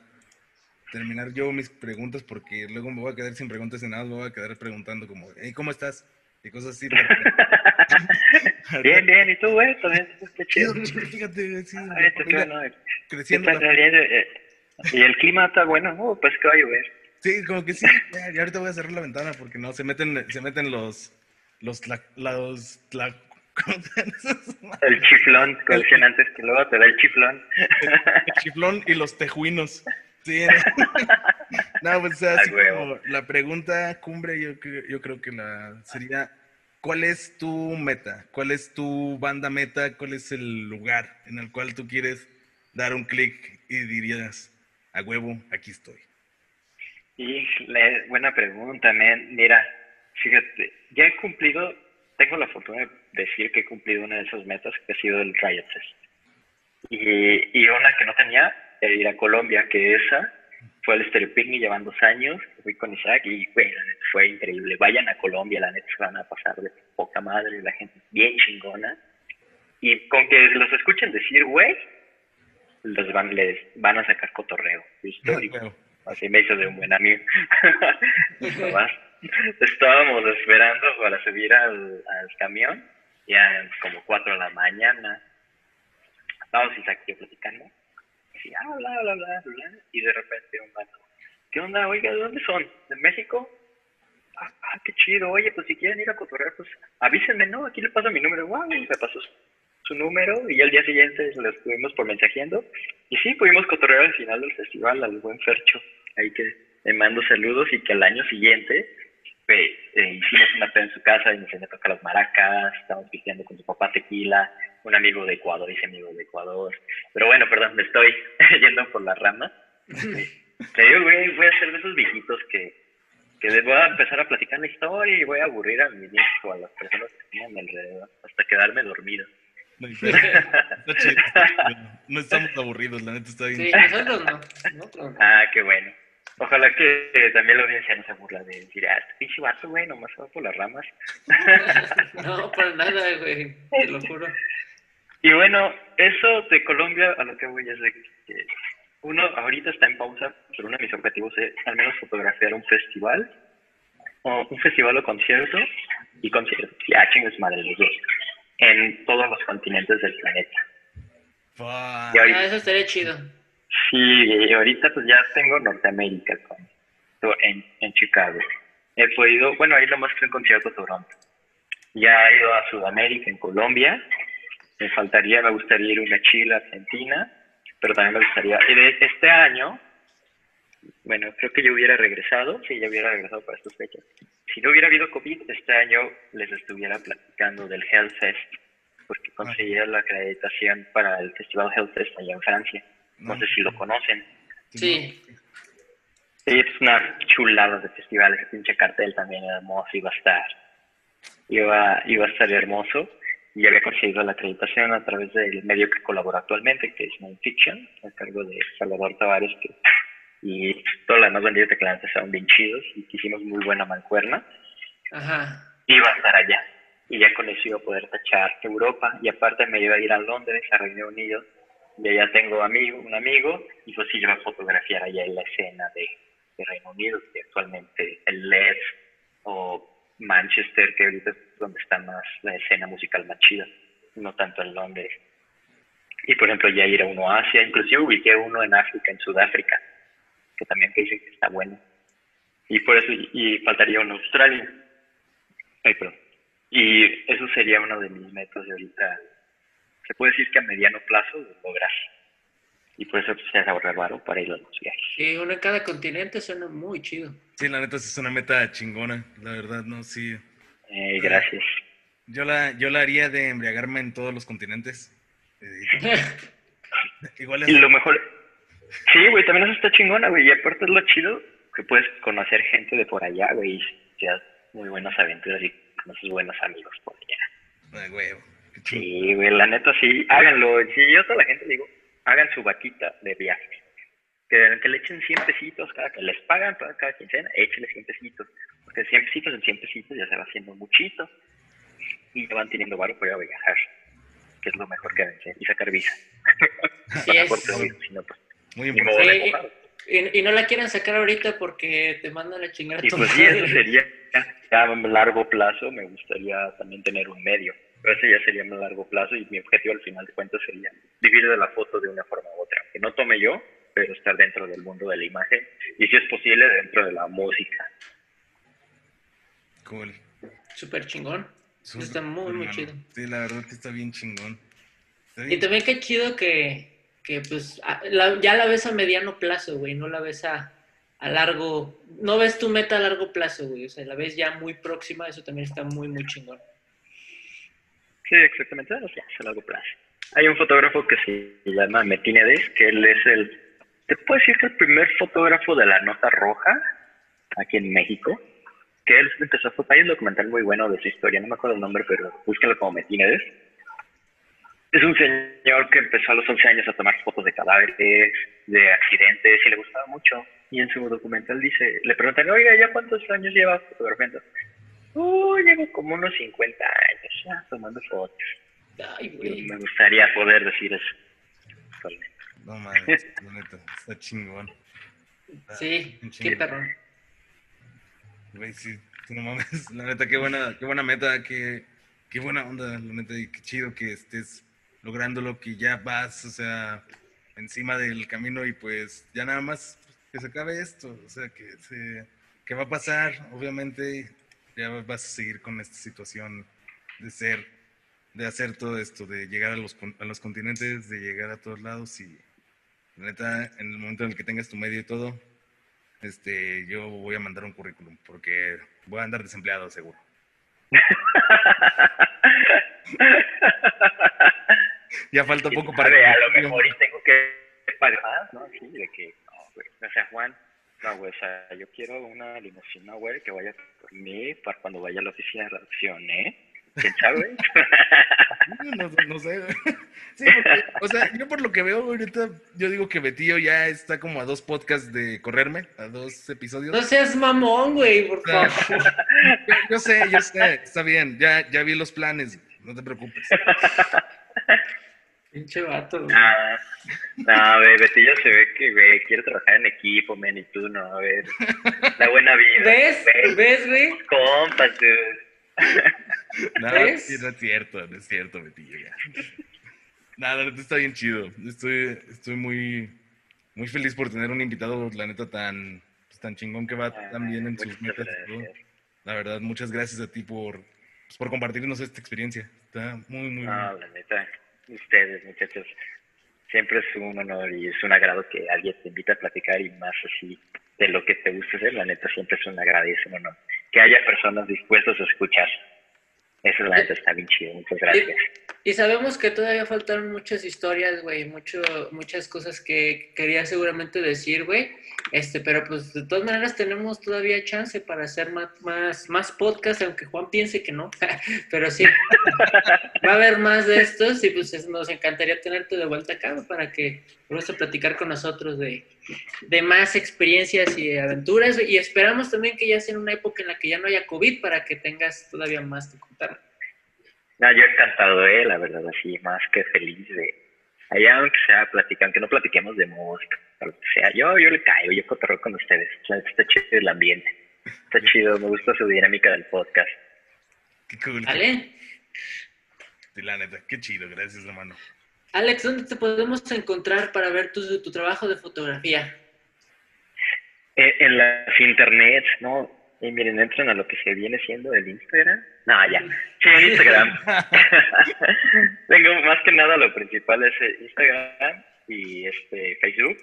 terminar yo mis preguntas, porque luego me voy a quedar sin preguntas de nada, me voy a quedar preguntando como, hey, ¿cómo estás? Y cosas así. bien, bien, ¿y tú, güey? También está chido. Fíjate, sí, creciendo. Eh, y el clima está bueno, oh, pues que va a llover. Sí, como que sí. Ya, y ahorita voy a cerrar la ventana porque no, se meten, se meten los, los, los, el chiflón, decían antes, que luego te da el chiflón. El, chiflón y los tejuinos. Sí. No, pues así como la pregunta cumbre, yo, yo creo que la sería ¿Cuál es tu meta? ¿Cuál es tu banda meta? ¿Cuál es el lugar en el cual tú quieres dar un clic y dirías, a huevo, aquí estoy? Y buena pregunta, man. Mira, fíjate, ya he cumplido, tengo la fortuna de decir que he cumplido una de esas metas que ha sido el Riot Fest. Y, y una que no tenía, era ir a Colombia, que esa fue el Stereo Picnic, llevan dos años, fui con Isaac y bueno, fue increíble. Vayan a Colombia, la neta se van a pasar de poca madre, la gente bien chingona. Y con que los escuchen decir, güey, los van, les van a sacar cotorreo. ¿Listo? así me hizo de un buen amigo. estábamos esperando para subir al, al camión, ya como 4 de la mañana. Estábamos aquí platicando. Y, ah, bla, bla, bla, bla, y de repente un vato, ¿qué onda? Oiga, ¿de dónde son? ¿De México? Ah, ah, qué chido. Oye, pues si quieren ir a cotorrear, pues avísenme, ¿no? Aquí le paso mi número. Wow, me pasó su número y al día siguiente lo estuvimos por mensajeando. Y sí, pudimos cotorrear al final del festival al buen Fercho. Ahí que le mando saludos y que al año siguiente pues, eh, hicimos una peda en su casa y me enseñó a tocar las maracas, estábamos pisteando con su papá tequila, un amigo de Ecuador, ese amigo de Ecuador. Pero bueno, perdón, me estoy yendo por las ramas. Te digo, güey, voy a ser de esos viejitos que, que voy a empezar a platicar la historia y voy a aburrir a mi hijo, a las personas que están alrededor, hasta quedarme dormido. No, no estamos aburridos, la neta está bien. Sí, nosotros no. Ah, qué bueno. Ojalá que también la audiencia no se burla de decir, ah, este pinche vato, güey, nomás va por las ramas. no, para nada, güey, te lo juro. Y bueno, eso de Colombia, a lo que voy es de que uno ahorita está en pausa, pero uno de mis objetivos es al menos fotografiar un festival, o un festival o concierto, y concierto, ya chingues madre los dos, en todos los continentes del planeta. Ah, eso estaría chido. Sí, ahorita pues ya tengo Norteamérica en, en Chicago. He podido, bueno, ahí lo más que un concierto Toronto. Ya he ido a Sudamérica, en Colombia. Me faltaría, me gustaría ir a Chile, Argentina, pero también me gustaría. Y de este año, bueno, creo que yo hubiera regresado, si ya hubiera regresado para estas fechas. Si no hubiera habido COVID, este año les estuviera platicando del Hellfest, porque conseguía la acreditación para el Festival Hellfest allá en Francia. No, sé si lo conocen. Sí. Sí, es una chulada de festival, ese pinche cartel también era hermoso, iba a estar. Iba, iba a estar hermoso y había conseguido la acreditación a través del medio que colabora actualmente, que es Nonfiction, a cargo de Salvador Tavares, que, y todas las más vendidas de clientes estaban bien chidos y que hicimos muy buena mancuerna. Ajá. Iba a estar allá y ya con eso iba a poder tachar Europa y aparte me iba a ir a Londres, a Reino Unido, y allá tengo amigo, un amigo y pues sí, yo voy a fotografiar allá en la escena de, Reino Unido, que actualmente el LED o Manchester, que ahorita donde está más la escena musical más chida, no tanto en Londres. Y por ejemplo, ya ir a uno a Asia, inclusive ubiqué uno en África, en Sudáfrica, que también dicen que está bueno. Y por eso, y faltaría uno en Australia. Ay, Y eso sería uno de mis metas de ahorita. Se puede decir que a mediano plazo lograr. Y por eso se hace ahorrar varo para ir a los viajes. Sí, uno en cada continente suena muy chido. Sí, la neta es una meta chingona, la verdad, ¿no? Sí. Eh, gracias. Yo la, yo la haría de embriagarme en todos los continentes. Igual es... Y lo mejor... Sí, güey, también eso está chingona, güey. Y aparte es lo chido que puedes conocer gente de por allá, güey. Y te das muy buenas aventuras y conoces buenos amigos por allá. Ay, güey. Sí, güey, la neta sí. Háganlo. Sí, yo a toda la gente digo, hagan su vaquita de viaje. Que, que le echen 100 pesitos cada que les pagan cada, cada quincena, échenle 100 pesitos. Porque 100 pesitos en 100 pesitos ya se va haciendo muchito. Y ya van teniendo varo para viajar. Que es lo mejor que hacer. Y sacar visa. Sí, es. Pues, muy importante. Y, no la quieran sacar ahorita porque te mandan a chingar Y pues sí, eso sería a largo plazo. Me gustaría también tener un medio pero eso ya sería a largo plazo y mi objetivo al final de cuentas sería vivir de la foto de una forma u otra. Que no tome yo, pero estar dentro del mundo de la imagen y si es posible dentro de la música. Cool. Súper chingón. está muy, muy chido. Sí, la verdad que está bien chingón. Y también qué chido que, que pues ya la ves a mediano plazo, güey, no la ves a, a largo, no ves tu meta a largo plazo, güey, o sea, la ves ya muy próxima, eso también está muy, muy chingón. Sí, exactamente, o sea, a largo plazo. Hay un fotógrafo que se llama Metinedes, que él es el, te puedo decir que el primer fotógrafo de la nota roja aquí en México, que él empezó a hay un documental muy bueno de su historia, no me acuerdo el nombre, pero búsquenlo como Metinedes. Es un señor que empezó a los 11 años a tomar fotos de cadáveres, de accidentes, y le gustaba mucho. Y en su documental dice, le preguntan, oiga, ¿ya cuántos años lleva fotografiando? Uh, llevo como unos 50 años ya tomando fotos. Ay, güey. Me gustaría poder decir eso. No mames, la neta, está chingón. sí, qué perrón. Güey, sí, No mames, la neta, qué buena, qué buena meta, qué, qué buena onda, la neta, y qué chido que estés logrando lo que ya vas, o sea, encima del camino y pues ya nada más que se acabe esto, o sea, que, se, que va a pasar, obviamente, ya vas a seguir con esta situación de ser, de hacer todo esto, de llegar a los, a los continentes, de llegar a todos lados y neta, en el momento en el que tengas tu medio y todo, este, yo voy a mandar un currículum porque voy a andar desempleado seguro. ya falta poco para... A, a lo mejor y tengo que pagar más, ¿no? Sí, de que, no, güey, o sea, Juan, no, güey, o sea, yo quiero una limusina, güey, que vaya por mí para cuando vaya a la oficina de redacción, ¿eh? ¿Quién sabe? no, no, sé, Sí, o sea, yo por lo que veo ahorita, yo digo que Betillo ya está como a dos podcasts de correrme, a dos episodios. No seas mamón, güey, por favor. Yo, yo, sé, yo sé, está bien, ya, ya vi los planes, no te preocupes. Pinche vato, güey. Ah, no, güey, Betillo se ve que, güey, quiere trabajar en equipo, men, y tú no, a ver. La buena vida. ¿Ves? ¿Ves, güey? Compas, dude. No, no es cierto, no es cierto, Betillo, ya. Nada, está bien chido. Estoy, estoy muy, muy feliz por tener un invitado, la neta, tan, pues, tan chingón que va ah, tan bien en sus metas. La verdad, muchas gracias a ti por, pues, por compartirnos esta experiencia. Está muy, muy No, la neta, ustedes, muchachos, siempre es un honor y es un agrado que alguien te invite a platicar y más así de lo que te gusta hacer. La neta, siempre es un agrado y es un honor que haya personas dispuestas a escuchar. Eso la neta está bien chido, muchas gracias. Y, sabemos que todavía faltan muchas historias, güey, mucho, muchas cosas que quería seguramente decir, güey. Este, pero pues de todas maneras tenemos todavía chance para hacer más, más, más podcast, aunque Juan piense que no, pero sí, va a haber más de estos y pues nos encantaría tenerte de vuelta acá para que vuelvas platicar con nosotros de, de más experiencias y aventuras y esperamos también que ya sea en una época en la que ya no haya COVID para que tengas todavía más que contar. No, yo encantado, eh, la verdad, así, más que feliz de, allá aunque sea platicar, que no platiquemos de música, o sea, yo, yo le caigo, yo cotorro con ustedes, está chido el ambiente, está chido, me gusta su dinámica del podcast. Qué cool. ¿Vale? la neta, qué chido, gracias hermano. Alex, ¿dónde te podemos encontrar para ver tu, tu trabajo de fotografía? Eh, en las internet, ¿no? Y miren, entran a lo que se viene siendo el Instagram. No, ya. Sí, en Instagram. Tengo más que nada lo principal es Instagram y este Facebook.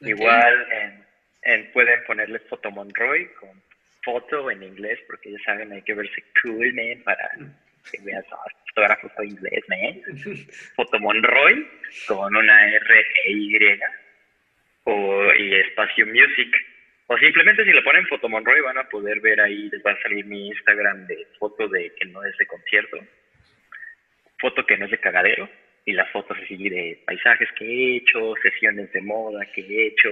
Igual en, en, pueden ponerle Fotomonroy con foto en inglés porque ya saben hay que verse cool, man, para que veas fotógrafo de inglés, man. Fotomonroy con una R E Y o y espacio music o simplemente si le ponen Fotomonroy van a poder ver ahí, les va a salir mi Instagram de foto de que no es de concierto, foto que no es de cagadero, y las fotos así de paisajes que he hecho, sesiones de moda que he hecho,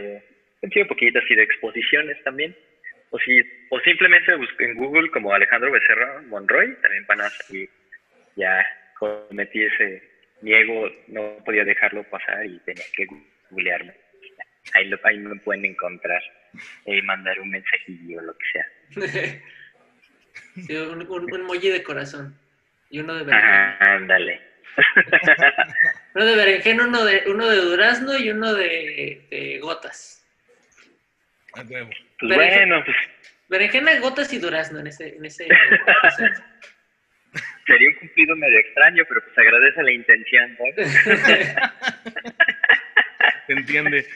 un poquito así de exposiciones también. O si, o simplemente en Google como Alejandro Becerra Monroy, también van a salir. Ya cometí ese niego, no podía dejarlo pasar y tenía que googlearme. Ahí, lo, ahí me pueden encontrar y mandar un mensajillo o lo que sea. sí, un, un, de corazón y uno de berenjena. ándale. uno de berenjena, uno de, uno de durazno y uno de, de gotas. Pues bueno, pues. Berenjena, gotas y durazno en ese. En ese Sería un cumplido medio extraño, pero pues agradece la intención, ¿no? Se entiende.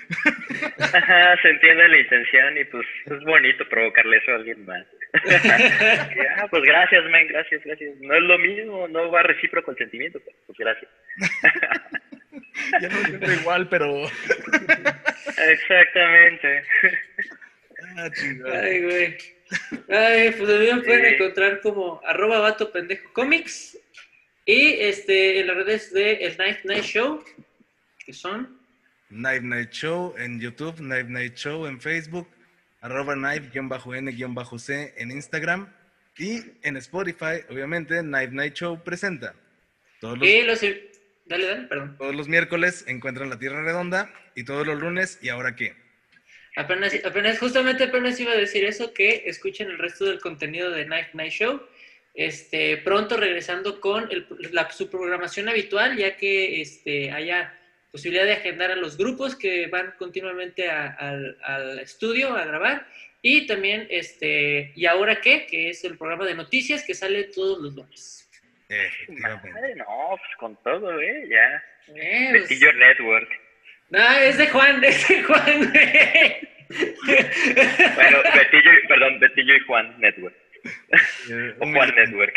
Ajá, se entiende la intención y pues es bonito provocarle eso a alguien más. ah, pues gracias, men, gracias, gracias. No es lo mismo, no va recíproco el sentimiento, pero pues gracias. ya no siento igual, pero... Exactamente. Ah, Ay, güey. Ay, pues a mí me pueden encontrar como arroba vato pendejo comics y este en las redes de el Night Night Show, que son Knife Night Show en YouTube, Knife Night Show en Facebook, arroba knife-n-c en Instagram y en Spotify, obviamente, Knife Night Show presenta. Todos los, dale, dale, perdón. Todos los miércoles encuentran La Tierra Redonda y todos los lunes, ¿y ahora qué? Apenas, apenas, justamente apenas iba a decir eso, que escuchen el resto del contenido de Night Night Show. Este, pronto regresando con la, su programación habitual, ya que este, haya posibilidad de agendar a los grupos que van continuamente al, al estudio a grabar. Y también, este, ¿y ahora qué? Que es el programa de noticias que sale todos los lunes. no, pues con todo, ¿eh? Ya. Eh, pues Network. No, es de Juan, es de Juan. bueno, Betillo, perdón, Betillo y Juan Network. o Juan Network.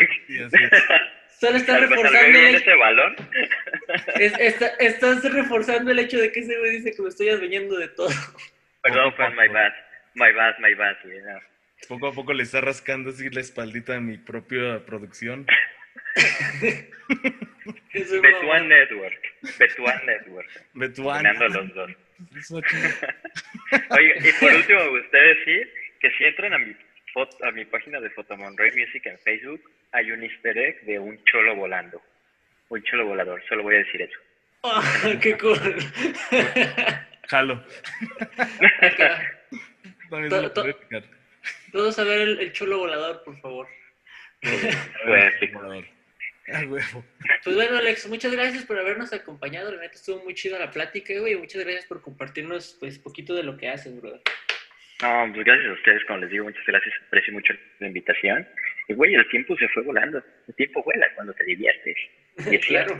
Solo estás reforzando el ese balón. estás reforzando el hecho de que ese güey dice que me estoy adveniendo de todo. Perdón, Juan, my bad. My bad, my bad, Poco a poco le está rascando así la espaldita a mi propia producción. Betuan Network. Betuan Network. Betuan. los dos. Oye, y por último, me gustaría decir que si entran a mi, a mi página de Photomonroy Music en Facebook, hay un easter egg de un cholo volando. Un cholo volador, solo voy a decir eso. Oh, ¡Qué cool! Jalo. Todos a ver el, cholo volador, por favor. Pues bueno, Alex, muchas gracias por habernos acompañado. La neta estuvo muy chida la plática, güey. Muchas gracias por compartirnos, pues, poquito de lo que haces, brother. No, pues gracias a ustedes, como les digo, muchas gracias. Aprecio mucho la invitación. Y, güey, el tiempo se fue volando. El tiempo vuela cuando te diviertes. Y es claro.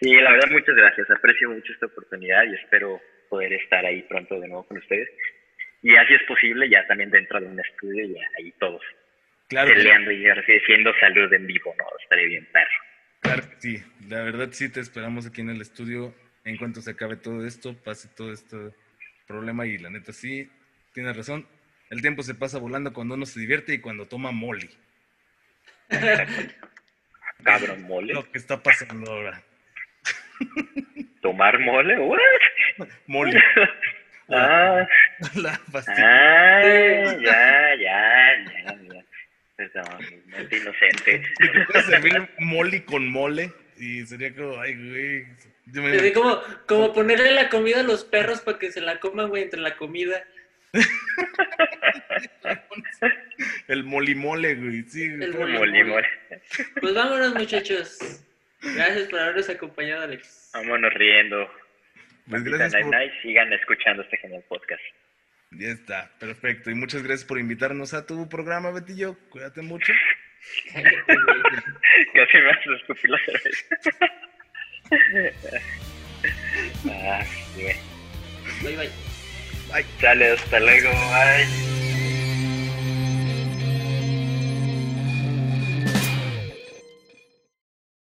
Sí, la verdad, muchas gracias. Aprecio mucho esta oportunidad y espero poder estar ahí pronto de nuevo con ustedes. Y así es posible, ya también dentro de un estudio, y ahí todos claro, peleando y haciendo salud en vivo, ¿no? Estaré bien perro. Claro sí, la verdad sí te esperamos aquí en el estudio en cuanto se acabe todo esto, pase todo este problema y la neta sí, tienes razón, el tiempo se pasa volando cuando uno se divierte y cuando toma molly. Cabrón, mole. Lo que está pasando ahora. ¿Tomar mole? ¿What? Mole. ah, la ah, ya, ya, ya, ya. Perdón, inocente. Puedes servir molly con mole y sería como, ay, güey. Sería como, como ponerle la comida a los perros para que se la coman, güey, entre la comida. El molimole, güey, sí. El molimole. Pues vámonos, muchachos. Gracias por habernos acompañado, Alex. Vámonos riendo. Pues gracias por... sigan escuchando este genial podcast. Ya está, perfecto. Y muchas gracias por invitarnos a tu programa, Betillo. Cuídate mucho. Casi me haces escupir la cerveza. ah, Bye, bye. Sale, hasta luego. Bye.